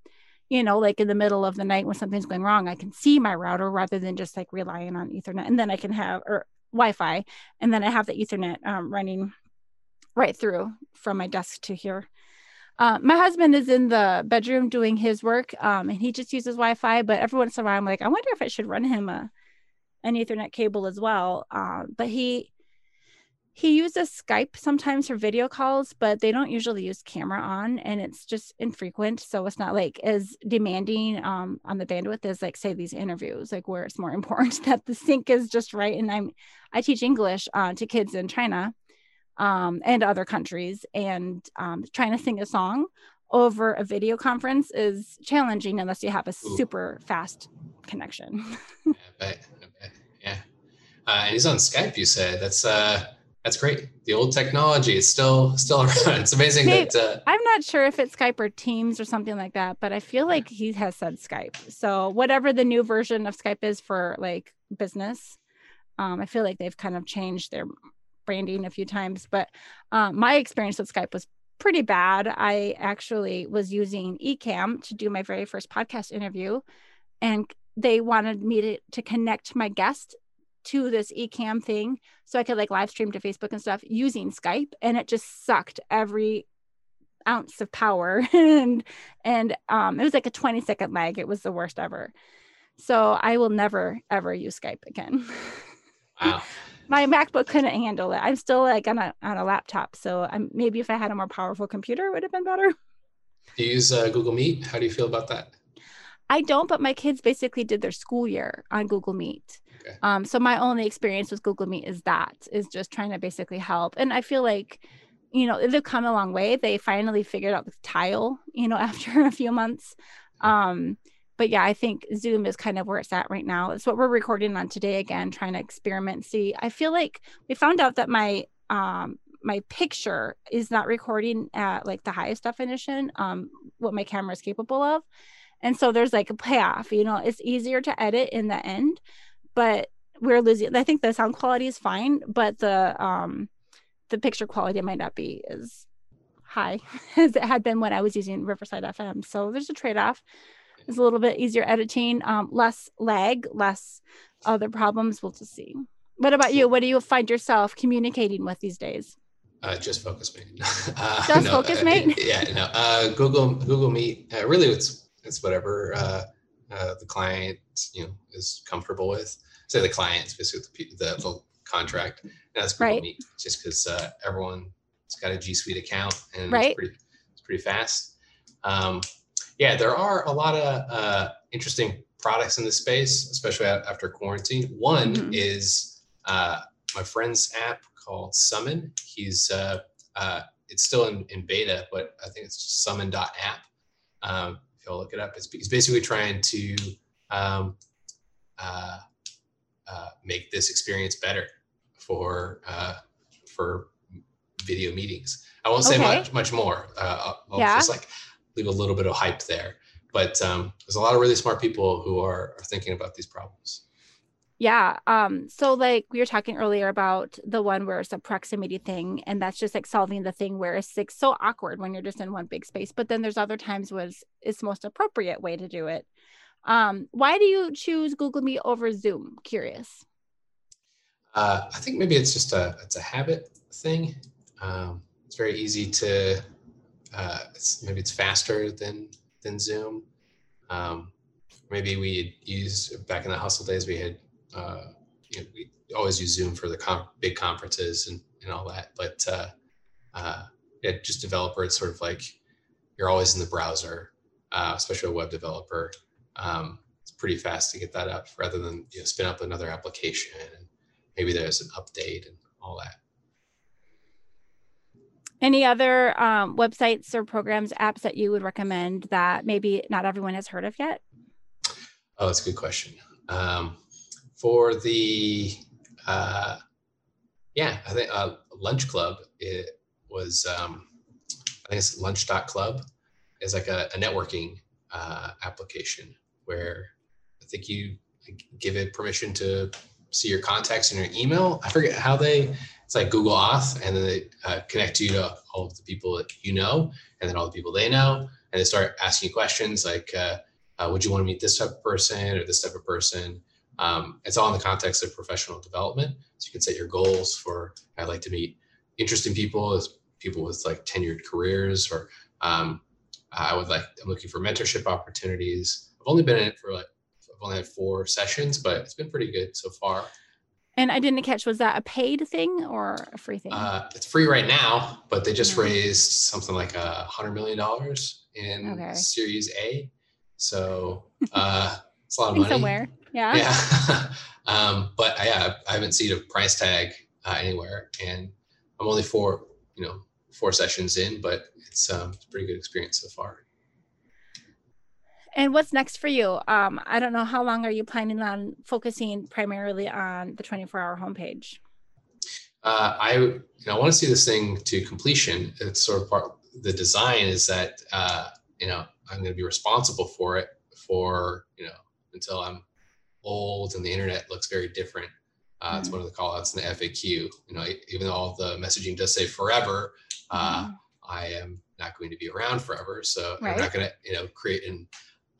you know like in the middle of the night when something's going wrong i can see my router rather than just like relying on ethernet and then i can have or wi-fi and then i have the ethernet um, running right through from my desk to here uh, my husband is in the bedroom doing his work, um, and he just uses Wi-Fi. But every once in a while, I'm like, I wonder if I should run him a an Ethernet cable as well. Uh, but he he uses Skype sometimes for video calls, but they don't usually use camera on, and it's just infrequent. So it's not like as demanding um, on the bandwidth as like say these interviews, like where it's more important that the sync is just right. And I'm I teach English uh, to kids in China, um, and other countries. And um, trying to sing a song over a video conference is challenging unless you have a Ooh. super fast connection. yeah, I bet, I bet. yeah. Uh, and he's on Skype. You said that's uh, that's great. The old technology is still still around. It's amazing Maybe, that. Uh, I'm not sure if it's Skype or Teams or something like that, but I feel like he has said Skype. So whatever the new version of Skype is for like business, um, I feel like they've kind of changed their branding a few times, but um, my experience with Skype was pretty bad. I actually was using Ecamm to do my very first podcast interview, and they wanted me to, to connect my guest to this Ecamm thing so I could like live stream to Facebook and stuff using Skype, and it just sucked every ounce of power. And and um it was like a 20 second lag. It was the worst ever. So i will never ever use skype again. Wow my macbook couldn't handle it. I'm still like on a, on a laptop so i'm maybe if i had a more powerful computer it would have been better. Do you use uh, google meet? How do you feel about that? I don't but my kids basically did their school year on google meet. Okay. um, so my only experience with google meet is that is just trying to basically help. And i feel like you know they've come a long way. They finally figured out the tile you know after a few months. Um but yeah i think zoom is kind of where it's at right now. It's what we're recording on today again trying to experiment see. I feel like we found out that my um my picture is not recording at like the highest definition um what my camera is capable of. And so there's like a payoff you know it's easier to edit in the end but we're losing i think the sound quality is fine but the um the picture quality might not be as high as it had been when I was using Riverside FM. So there's a trade It's a little bit easier editing, um, less lag, less other problems. We'll just see. What about you? What do you find yourself communicating with these days? Uh, just FocusMate. Uh, just no, FocusMate. Uh, yeah, no. Uh, Google Google Meet. Uh, really, it's it's whatever uh, uh, the client you know is comfortable with. Say the client, basically the, the, the contract that's pretty right. neat, just because uh, everyone's got a G Suite account and right. it's pretty, it's pretty fast. Um, yeah, there are a lot of uh, interesting products in this space, especially after quarantine. One mm-hmm. is uh, my friend's app called Summon. He's uh, uh, it's still in, in beta, but I think it's summon.app. Um, if you'll look it up, it's, he's basically trying to um, uh, uh, make this experience better for uh, for video meetings. I won't say okay. much much more. Uh, I'll yeah. just like leave a little bit of hype there. But um, there's a lot of really smart people who are, are thinking about these problems. Yeah. Um, so like we were talking earlier about the one where it's a proximity thing, and that's just like solving the thing where it's like so awkward when you're just in one big space. But then there's other times was it's most appropriate way to do it. Um, why do you choose Google Meet over Zoom? Curious. Uh, I think maybe it's just a it's a habit thing. Um, it's very easy to uh, it's, maybe it's faster than than Zoom. Um, maybe we use back in the hustle days we had uh, you know, we always use Zoom for the com- big conferences and, and all that. But uh, uh, yeah, just developer, it's sort of like you're always in the browser, uh, especially a web developer. Um, it's pretty fast to get that up rather than you know, spin up another application and maybe there's an update and all that. Any other um, websites or programs, apps that you would recommend that maybe not everyone has heard of yet? Oh, that's a good question. Um, for the, uh, yeah, I think uh, Lunch Club, it was, um, I think it's lunch.club is like a, a networking uh, application where I think you give it permission to see your contacts in your email. I forget how they, it's like Google Auth, and then they uh, connect you to all of the people that you know, and then all the people they know, and they start asking you questions like, uh, uh, would you want to meet this type of person or this type of person? Um, it's all in the context of professional development. So you can set your goals for, I'd like to meet interesting people, as people with like tenured careers, or um, I would like, I'm looking for mentorship opportunities. I've only been in it for like only had four sessions, but it's been pretty good so far. And I didn't catch, was that a paid thing or a free thing? Uh, it's free right now, but they just mm-hmm. raised something like a hundred million dollars in okay. Series A. So uh, it's a lot of money. Somewhere, yeah. Yeah. um, but yeah, I haven't seen a price tag uh, anywhere, and I'm only four, you know, four sessions in, but it's um, it's a pretty good experience so far. And what's next for you? Um, I don't know how long are you planning on focusing primarily on the 24 hour homepage? Uh, I you know I want to see this thing to completion. It's sort of part the design is that uh, you know I'm going to be responsible for it for you know until I'm old and the internet looks very different. Uh, mm-hmm. It's one of the callouts in the FAQ. You know, even though all the messaging does say forever, uh, mm-hmm. I am not going to be around forever. So right. I'm not going to you know create an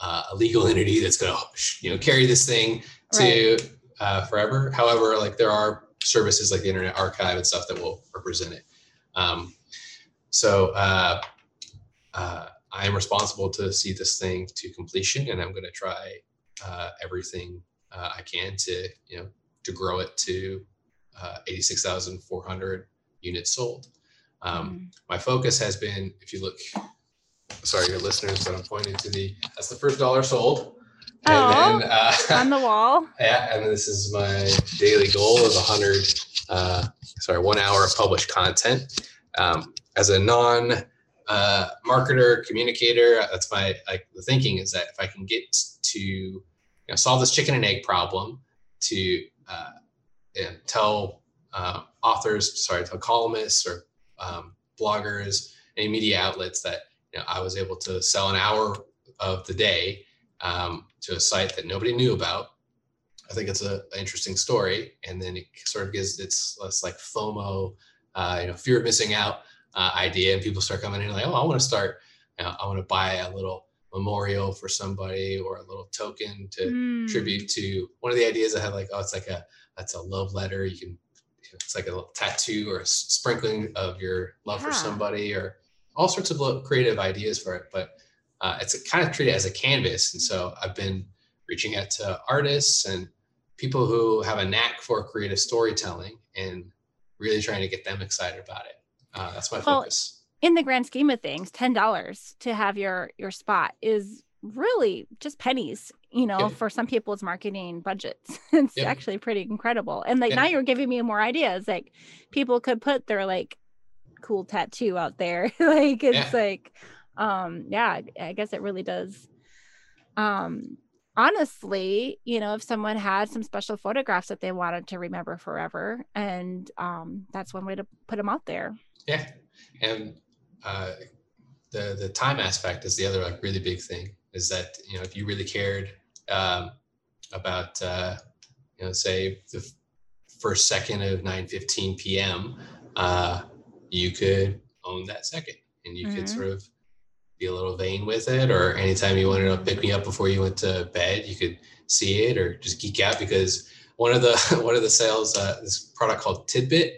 uh, a legal entity that's going to you know carry this thing to right. uh, forever. However, like there are services like the Internet Archive and stuff that will represent it. Um, so uh, uh, I am responsible to see this thing to completion, and I'm going to try uh, everything uh, I can to you know to grow it to uh, 86,400 units sold. Um, mm. My focus has been, if you look, sorry, your listeners, but I'm pointing to the that's the first dollar sold. And oh, then, uh, on the wall. Yeah, and this is my daily goal of 100, uh, sorry, one hour of published content. Um, as a non uh, marketer, communicator, that's my like the thinking is that if I can get to you know, solve this chicken and egg problem, to uh, you know, tell uh, authors, sorry, tell columnists or um, bloggers, any media outlets that you know, I was able to sell an hour of the day um, to a site that nobody knew about. I think it's a, an interesting story, and then it sort of gives it's less like FOMO, uh, you know, fear of missing out uh, idea, and people start coming in like, oh, I want to start, you know, I want to buy a little memorial for somebody or a little token to mm. tribute to one of the ideas I had like, oh, it's like a that's a love letter. You can it's like a tattoo or a sprinkling of your love yeah. for somebody or all sorts of creative ideas for it. But uh, it's kind of treated as a canvas. And so I've been reaching out to artists and people who have a knack for creative storytelling and really trying to get them excited about it. Uh, that's my well, focus. In the grand scheme of things, ten dollars to have your your spot is really just pennies you know yeah. for some people's marketing budgets it's yeah. actually pretty incredible and like yeah. now you're giving me more ideas like people could put their like cool tattoo out there. Like it's like um yeah i guess it really does. Um honestly you know if someone had some special photographs that they wanted to remember forever and um that's one way to put them out there. Yeah. And uh the the time aspect is the other like really big thing is that you know if you really cared um, about uh, you know say the first second of 9:15 p.m. Uh, you could own that second, and you mm-hmm. could sort of be a little vain with it, or anytime you wanted to pick me up before you went to bed, you could see it, or just geek out because one of the one of the sales uh, this product called Tidbyt.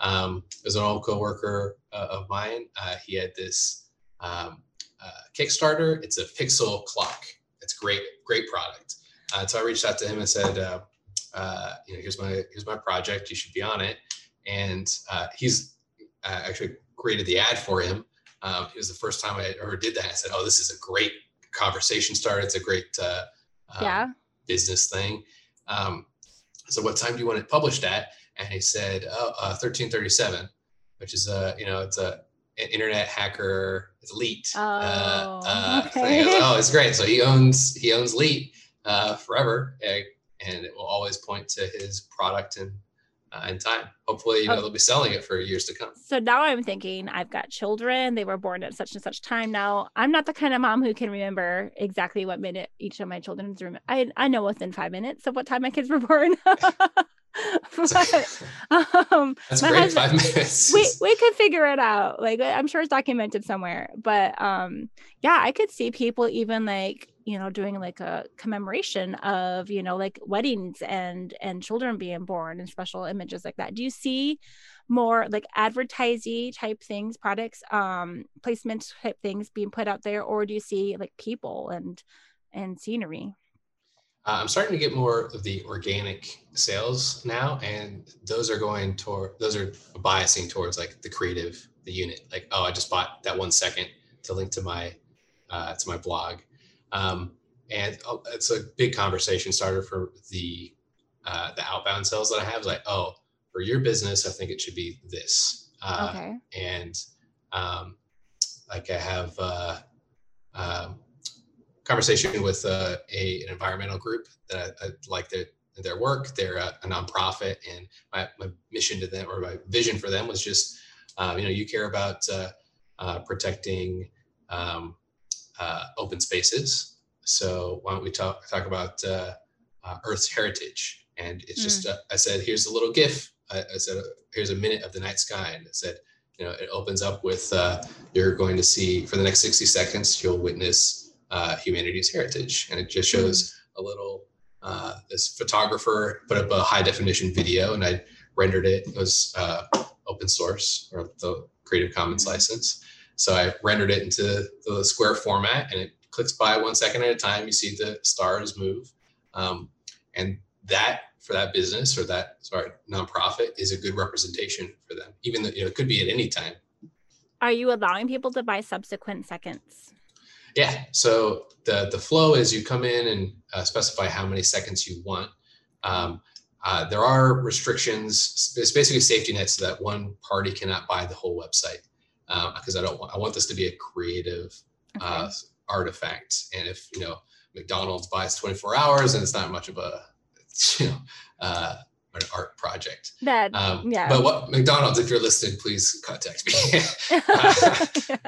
Um, was an old coworker uh, of mine. Uh, he had this um, uh, Kickstarter. It's a pixel clock. It's great, great product. Uh, so I reached out to him and said, uh, uh, you know, here's my here's my project. You should be on it. And uh, he's uh, actually created the ad for him. Um, it was the first time I ever did that. I said, oh, this is a great conversation starter. It's a great um, yeah. business thing. Um, so what time do you want it published at? And he said, oh, 1337, which is a, you know, it's a internet hacker elite oh, uh, uh, okay. oh it's great so he owns he owns Leet uh, forever and it will always point to his product and uh, in time hopefully you know oh. they'll be selling it for years to come so now i'm thinking i've got children they were born at such and such time now i'm not the kind of mom who can remember exactly what minute each of my children's room i i know within five minutes of what time my kids were born but, um, That's great. Husband, Five minutes. We we could figure it out. Like I'm sure it's documented somewhere. But um, yeah, I could see people even like you know doing like a commemoration of you know like weddings and and children being born and special images like that. Do you see more like advertising type things, products, um, placement type things being put out there, or do you see like people and and scenery? Uh, I'm starting to get more of the organic sales now, and those are going toward those are biasing towards like the creative, the unit. Like, oh, I just bought that one second to link to my uh, to my blog, um, and uh, it's a big conversation starter for the uh, the outbound sales that I have. Like, oh, for your business, I think it should be this. Uh, okay. And um, like I have. Uh, um, conversation with uh, a, an environmental group that I, I like their, their work. They're a, a nonprofit, and my, my, mission to them or my vision for them was just, um, you know, you care about uh, uh, protecting um, uh, open spaces. So why don't we talk talk about uh, uh, Earth's heritage? And it's just, mm. I said, here's a little GIF. I, I, said, here's a minute of the night sky, and it said, you know, it opens up with you're going to see for the next 60 seconds, you'll witness uh, humanity's heritage, and it just shows mm-hmm. a little uh, this photographer put up a high definition video and I rendered it. It was uh, open source or the Creative Commons Mm-hmm. license. So I rendered it into the square format and it clicks by one second at a time. You see the stars move. Um, and that for that business or that sorry nonprofit is a good representation for them. Even though you know it could be at any time. Are you allowing people to buy subsequent seconds? Yeah. So the the flow is you come in and uh, specify how many seconds you want. Um, uh, there are restrictions. It's basically safety net so that one party cannot buy the whole website because I don't want I want this to be a creative Okay. uh, artifact. And if you know McDonald's buys 24 hours, and it's not much of a you know uh, an art project. that Um, yeah. But what McDonald's, if you're listening, please contact me. Yes.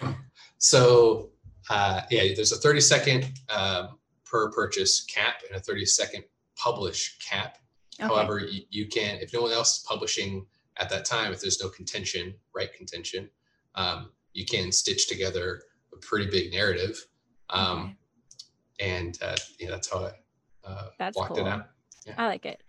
So uh, yeah, there's a 30 second um, per purchase cap and a 30 second publish cap. Okay. However, you, you can, if no one else is publishing at that time, if there's no contention, right contention, um, you can stitch together a pretty big narrative. Um, And uh, yeah, that's how I uh, That's blocked cool. it out. I like it.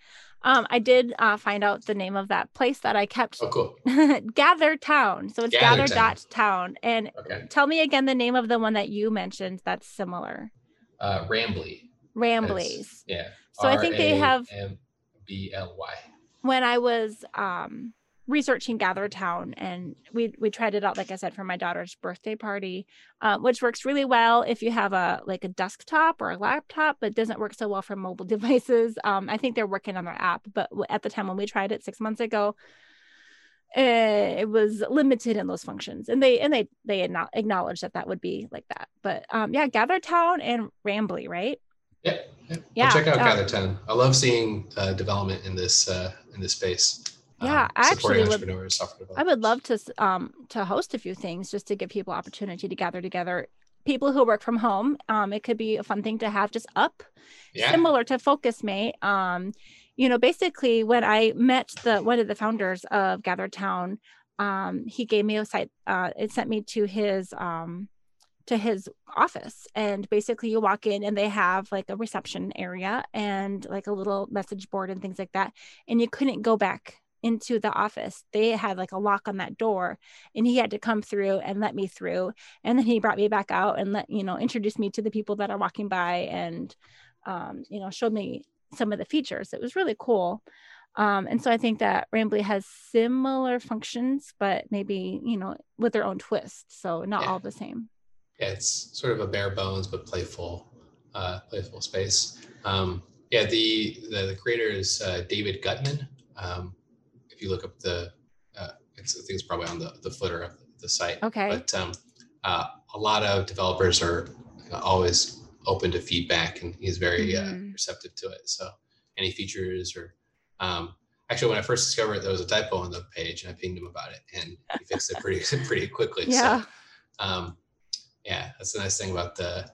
Um, I did uh, find out the name of that place that I kept Oh, cool. Gather Town. So it's Gather Gather Town. dot Town. And Okay. tell me again the name of the one that you mentioned that's similar. Uh, Rambly. Ramblies. Yeah. So I think they have B L Y. when I was um researching Gather Town and we we tried it out like I said for my daughter's birthday party uh, which works really well if you have a like a desktop or a laptop but doesn't work so well for mobile devices. Um I think they're working on their app but at the time when we tried it 6 months ago eh, it was limited in those functions. And they and they they acknow- acknowledged that that would be like that. But um yeah Gather Town and Rambly right Yeah. Yeah. Yeah, Well, check out uh, GatherTown. I love seeing uh, development in this uh, in this space. Yeah, I actually would-. I would love to um to host a few things just to give people opportunity to gather together. People who work from home, um, it could be a fun thing to have just up, Yeah. similar to FocusMate. Um, you know, basically when I met the one of the founders of Gather Town, um, he gave me a site. Uh, it sent me to his um to his office. And basically you walk in and they have like a reception area and like a little message board and things like that. And you couldn't go back into the office. They had like a lock on that door and he had to come through and let me through. And then he brought me back out and let you know introduced me to the people that are walking by and um, you know showed me some of the features. It was really cool. Um, and so i think that rambly has similar functions but maybe you know with their own twist. So not Yeah. all the same yeah, it's sort of a bare bones but playful, uh, playful space. Um, yeah, the, the the creator is uh, David Gutman. Um, if you look up the, uh, it's, I think it's probably on the the footer of the site. okay But um, uh, a lot of developers are always open to feedback, and he's very uh, Mhm. receptive to it. So any features or um, actually, when I first discovered there was a typo on the page, and I pinged him about it, and he fixed it pretty pretty quickly. yeah So, um, yeah, that's the nice thing about the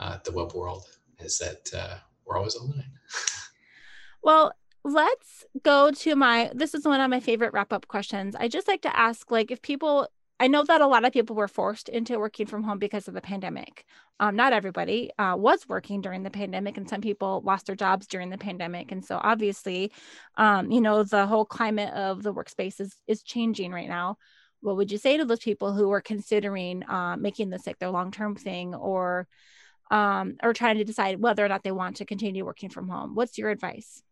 uh, the web world is that uh, we're always online. Well, let's go to my this is one of my favorite wrap up questions. I just like to ask like if people I know that a lot of people were forced into working from home because of the pandemic. Um, not everybody uh, was working during the pandemic, and some people lost their jobs during the pandemic. And so, obviously, um, you know, the whole climate of the workspace is, is changing right now. What would you say to those people who are considering uh, making this like their long term thing, or um, or trying to decide whether or not they want to continue working from home? What's your advice?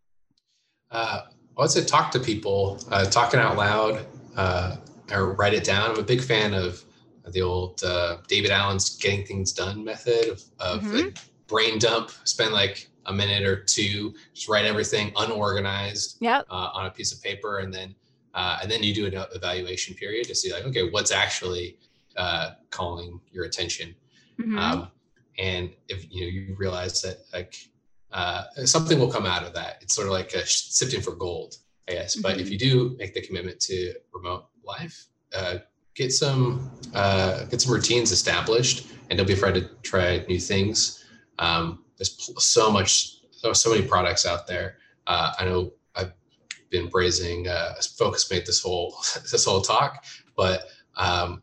Uh, I would say talk to people, uh, talking out loud, uh, or write it down. I'm a big fan of the old uh, David Allen's getting things done method of, of Mhm. like, brain dump, spend like a minute or two, just write everything unorganized Yep. uh, on a piece of paper, and then uh, and then you do an evaluation period to see like, okay, what's actually uh, calling your attention, Mhm. um, and if you know you realize that like uh, something will come out of that. It's sort of like a sifting for gold, I guess. But if Mhm. you do make the commitment to remote life, uh, get some uh, get some routines established, and don't be afraid to try new things. Um, there's so much, so many products out there. Uh, I know been praising uh, FocusMate this whole this whole talk, but um,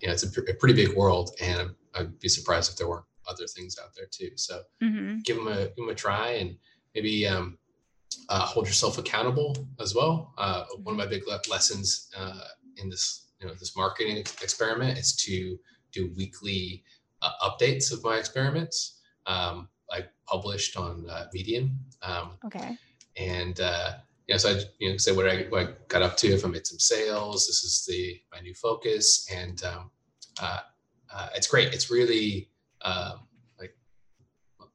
you know it's a, pr- a pretty big world, and I'd be surprised if there weren't other things out there too. So mm-hmm. give them a give them a try and maybe um, uh, hold yourself accountable as well. Uh, one of my big le- lessons uh, in this you know this marketing experiment is to do weekly uh, updates of my experiments. Um, I published on uh, Medium. Um, okay. And uh, you know, so I you know say what I, what I got up to. If I made some sales, this is the my new focus, and um, uh, uh, it's great. It's really um, like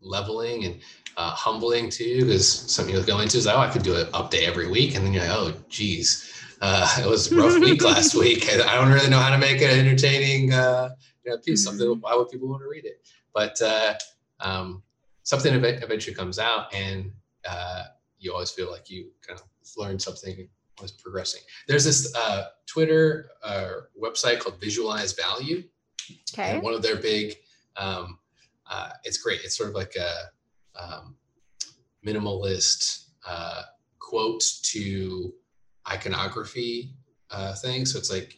leveling and uh, humbling too, because something you'll go into is oh I could do an update every week, and then you're like oh geez, uh, it was a rough week last week. I don't really know how to make an entertaining uh, you know, piece. Mm-hmm. Something why would people want to read it? But uh, um, something eventually comes out, and uh, you always feel like you kind of learned something was progressing. There's this uh, Twitter uh, website called Visualize Value. Okay. And one of their big, um, uh, it's great. It's sort of like a um, minimalist uh, quote to iconography uh, thing. So it's like,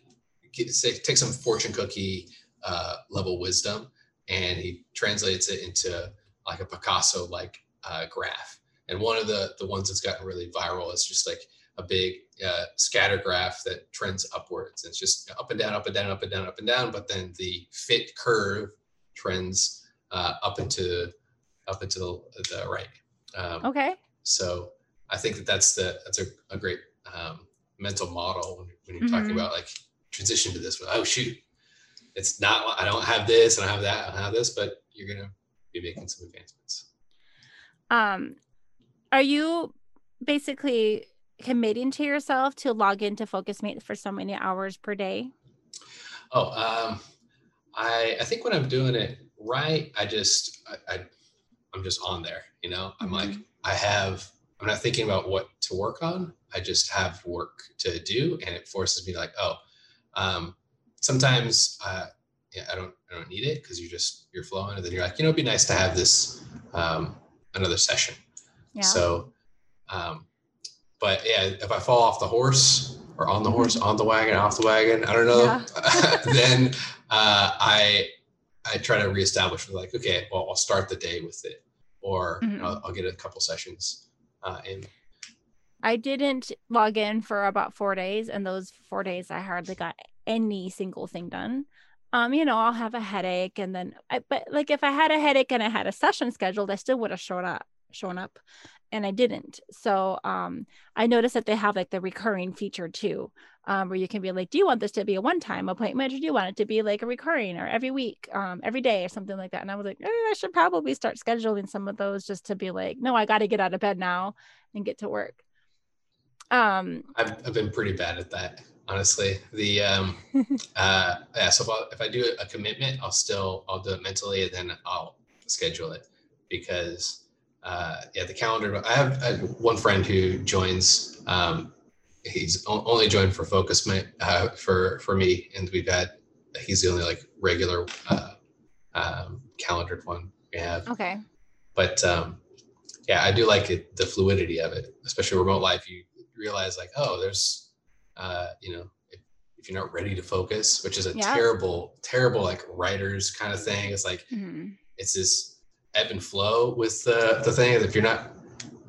get, say, take some fortune cookie uh, level wisdom and he translates it into like a Picasso like uh, graph. And one of the the ones that's gotten really viral is just like a big uh, scatter graph that trends upwards. It's just up and down, up and down, up and down, up and down. But then the fit curve trends uh, up into up into the, the right. Um, okay. So I think that that's the that's a, a great um, mental model when, when you're mm-hmm. talking about like transition to this. Oh shoot, it's not. I don't have this, and I have that, I don't have this, but you're gonna be making some advancements. Um, are you basically committing to yourself to log into FocusMate for so many hours per day? Oh, um, I I think when I'm doing it right, I just I, I am just on there. You know, I'm mm-hmm. like I have. I'm not thinking about what to work on. I just have work to do, and it forces me to like, oh, um, sometimes uh, yeah, I don't I don't need it because you're just you're flowing, and then you're like, you know, it'd be nice to have this um, another session. Yeah. So, um, but yeah, if I fall off the horse or on the horse, on the wagon, off the wagon, I don't know, yeah. then uh, I I try to reestablish like, okay, well, I'll start the day with it, or mm-hmm. I'll, I'll, get a couple sessions uh, in. I didn't log in for about four days, and those four days I hardly got any single thing done um, you know, I'll have a headache and then I, but like if I had a headache and I had a session scheduled, I still would have showed up, shown up and I didn't. So um, I noticed that they have like the recurring feature too, um, where you can be like, do you want this to be a one-time appointment or do you want it to be like a recurring or every week, um, every day or something like that? And I was like, eh, I should probably start scheduling some of those just to be like, no, I got to get out of bed now and get to work. Um, I've, I've been pretty bad at that honestly. The um, uh, yeah, so if I, if I do a commitment, I'll still I'll do it mentally, and then I'll schedule it because uh, yeah, the calendar. I have, I have one friend who joins. Um, he's only joined for focus my, uh, for for me, and we've had he's the only like regular uh, um, calendared one we have. Okay. But um, yeah, I do like it, the fluidity of it, especially remote life. You realize like, oh, there's uh, you know, if, if, you're not ready to focus, which is a yeah. terrible, terrible like writers kind of thing. It's like mm-hmm. it's this ebb and flow with the the thing. If you're not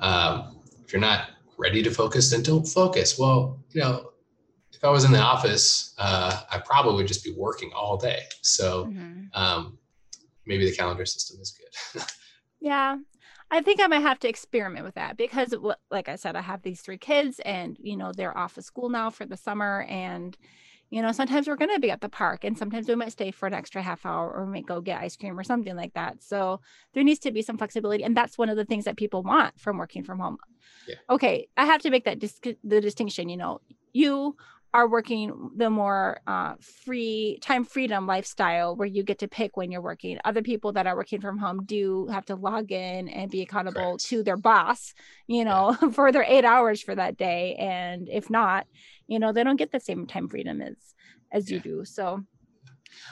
um, if you're not ready to focus, then don't focus. Well, you know, if I was in the office, uh, I probably would just be working all day. So mm-hmm. um, maybe the calendar system is good. yeah. I think I might have to experiment with that because, like I said, I have these three kids and, you know, they're off of school now for the summer. And, you know, sometimes we're going to be at the park and sometimes we might stay for an extra half hour or we might go get ice cream or something like that. So there needs to be some flexibility. And that's one of the things that people want from working from home. Yeah. Okay. I have to make that dis- the distinction, you know, you are working the more uh, free time freedom lifestyle where you get to pick when you're working other people that are working from home do have to log in and be accountable Correct. to their boss you know yeah. for their eight hours for that day and if not you know they don't get the same time freedom as as yeah. you do so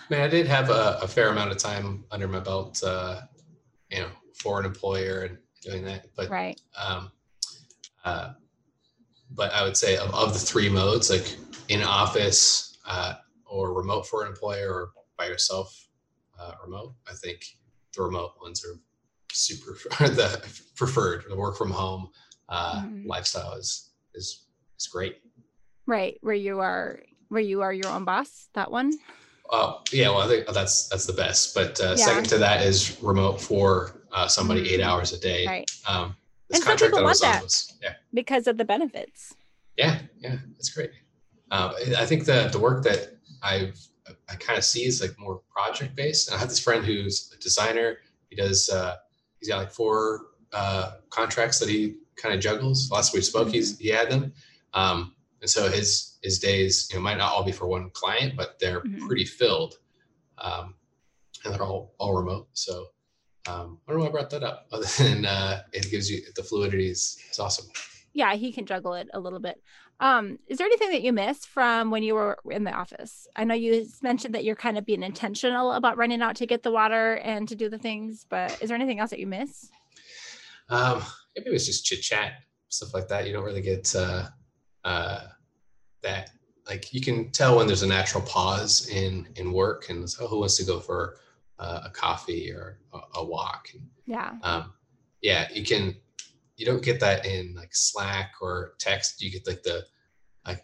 I mean, I did have a, a, fair amount of time under my belt, uh, you know, for an employer and doing that. But right. Um, uh, but I would say of, of the three modes, like in office uh, or remote for an employer or by yourself uh, remote, I think the remote ones are super the preferred. The work from home uh, mm-hmm. lifestyle is is is great. Right, where you are where you are your own boss. That one. Oh yeah, well I think that's that's the best. But uh, yeah. second to that is remote for uh, somebody mm-hmm. eight hours a day. Right. Um, and some people want that was, yeah. because of the benefits. Yeah, yeah, that's great. Um, I think the the work that I've I kind of see is like more project based. I have this friend who's a designer. He does. Uh, he's got like four uh, contracts that he kind of juggles. Last we spoke, mm-hmm. he's he had them. Um, and so his his days you know might not all be for one client but they're mm-hmm. pretty filled um, and they're all all remote. So um, I don't know why I brought that up other than uh, it gives you the fluidity is it's awesome. Yeah he can juggle it a little bit. Um, is there anything that you missed from when you were in the office? I know you mentioned that you're kind of being intentional about running out to get the water and to do the things but is there anything else that you miss? Um, maybe it was just chit chat stuff like that. You don't really get uh, uh, that like you can tell when there's a natural pause in in work and so who wants to go for uh, a coffee or a, a walk? Yeah. um, yeah you can you don't get that in like slack or text. You get like the like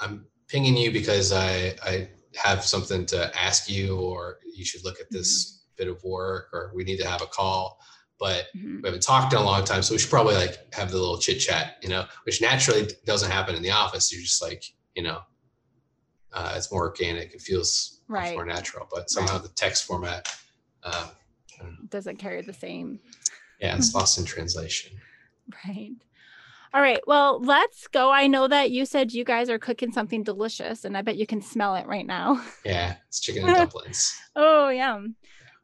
i'm pinging you because i i have something to ask you or you should look at this mm-hmm. bit of work or we need to have a call but mm-hmm. we haven't talked in a long time. So we should probably like have the little chit chat, you know, which naturally doesn't happen in the office. You're just like, you know, uh, it's more organic. It feels right. more natural, but somehow right. the text format um, doesn't carry the same. Yeah, it's lost in translation. Right. All right. Well, let's go. I know that you said you guys are cooking something delicious, and I bet you can smell it right now. Yeah, it's chicken and dumplings. oh, yum.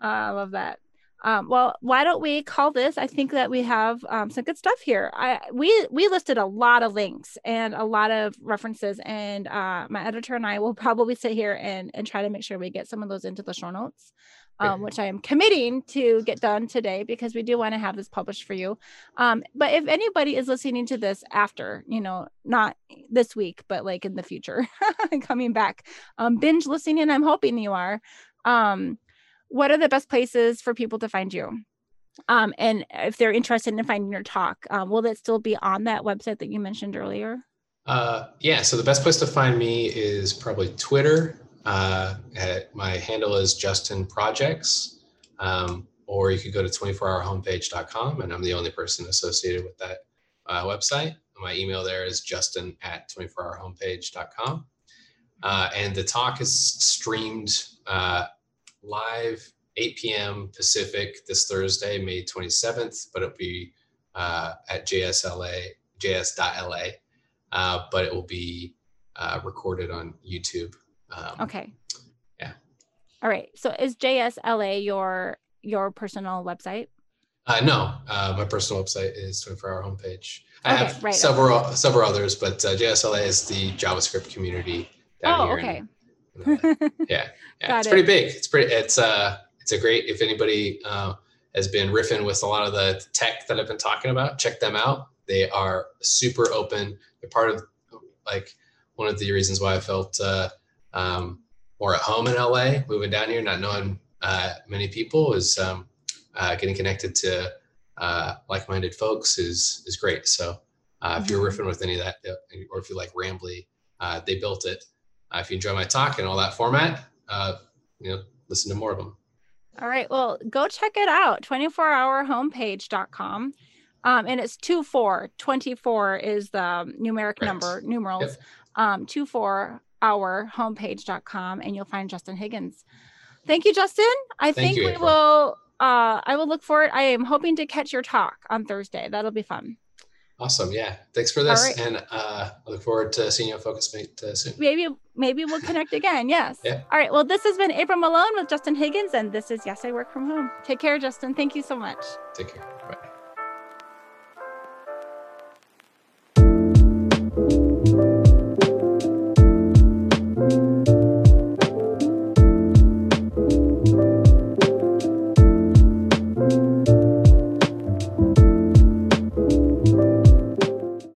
Uh, I love that. Um, well, why don't we call this? I think that we have um, some good stuff here. I we we listed a lot of links and a lot of references, and uh, my editor and I will probably sit here and and try to make sure we get some of those into the show notes. Um, which I am committing to get done today because we do want to have this published for you. Um, but if anybody is listening to this after, you know, not this week, but like in the future, coming back, um, binge listening, I'm hoping you are. Um, what are the best places for people to find you? Um, and if they're interested in finding your talk, um, will it still be on that website that you mentioned earlier? Uh, yeah, so the best place to find me is probably Twitter. Uh, at, my handle is Justin Projects, um, or you could go to 24hourhomepage.com, and I'm the only person associated with that uh, website. My email there is justin at 24hourhomepage.com. Uh, and the talk is streamed uh, live 8 p.m. Pacific this Thursday, May 27th, but it'll be uh, at JSLA, js.la, uh, but it will be uh, recorded on YouTube. Um, okay. Yeah. All right. So is JSLA your your personal website? Uh, no, uh, my personal website is 24 hour homepage. I okay, have right, several several others, but uh, JSLA is the JavaScript community down oh, here. Okay. yeah, yeah it's it. pretty big. It's pretty. It's uh, it's a great. If anybody uh, has been riffing with a lot of the tech that I've been talking about, check them out. They are super open. They're part of like one of the reasons why I felt uh, um, more at home in LA, moving down here, not knowing uh, many people, is um, uh, getting connected to uh, like-minded folks is is great. So uh, if you're mm-hmm. riffing with any of that, or if you like Rambly, uh, they built it. Uh, if you enjoy my talk and all that format, uh, you know, listen to more of them. All right. Well, go check it out 24hourhomepage.com. Um, and it's 24. 24 is the numeric right. number, numerals. Yep. Um, 24hourhomepage.com, and you'll find Justin Higgins. Thank you, Justin. I Thank think you, we April. will. Uh, I will look forward. I am hoping to catch your talk on Thursday. That'll be fun. Awesome. Yeah. Thanks for this. Right. And uh, I look forward to seeing you at FocusMate uh, soon. Maybe, maybe we'll connect again. Yes. Yeah. All right. Well, this has been April Malone with Justin Higgins, and this is Yes, I Work From Home. Take care, Justin. Thank you so much. Take care.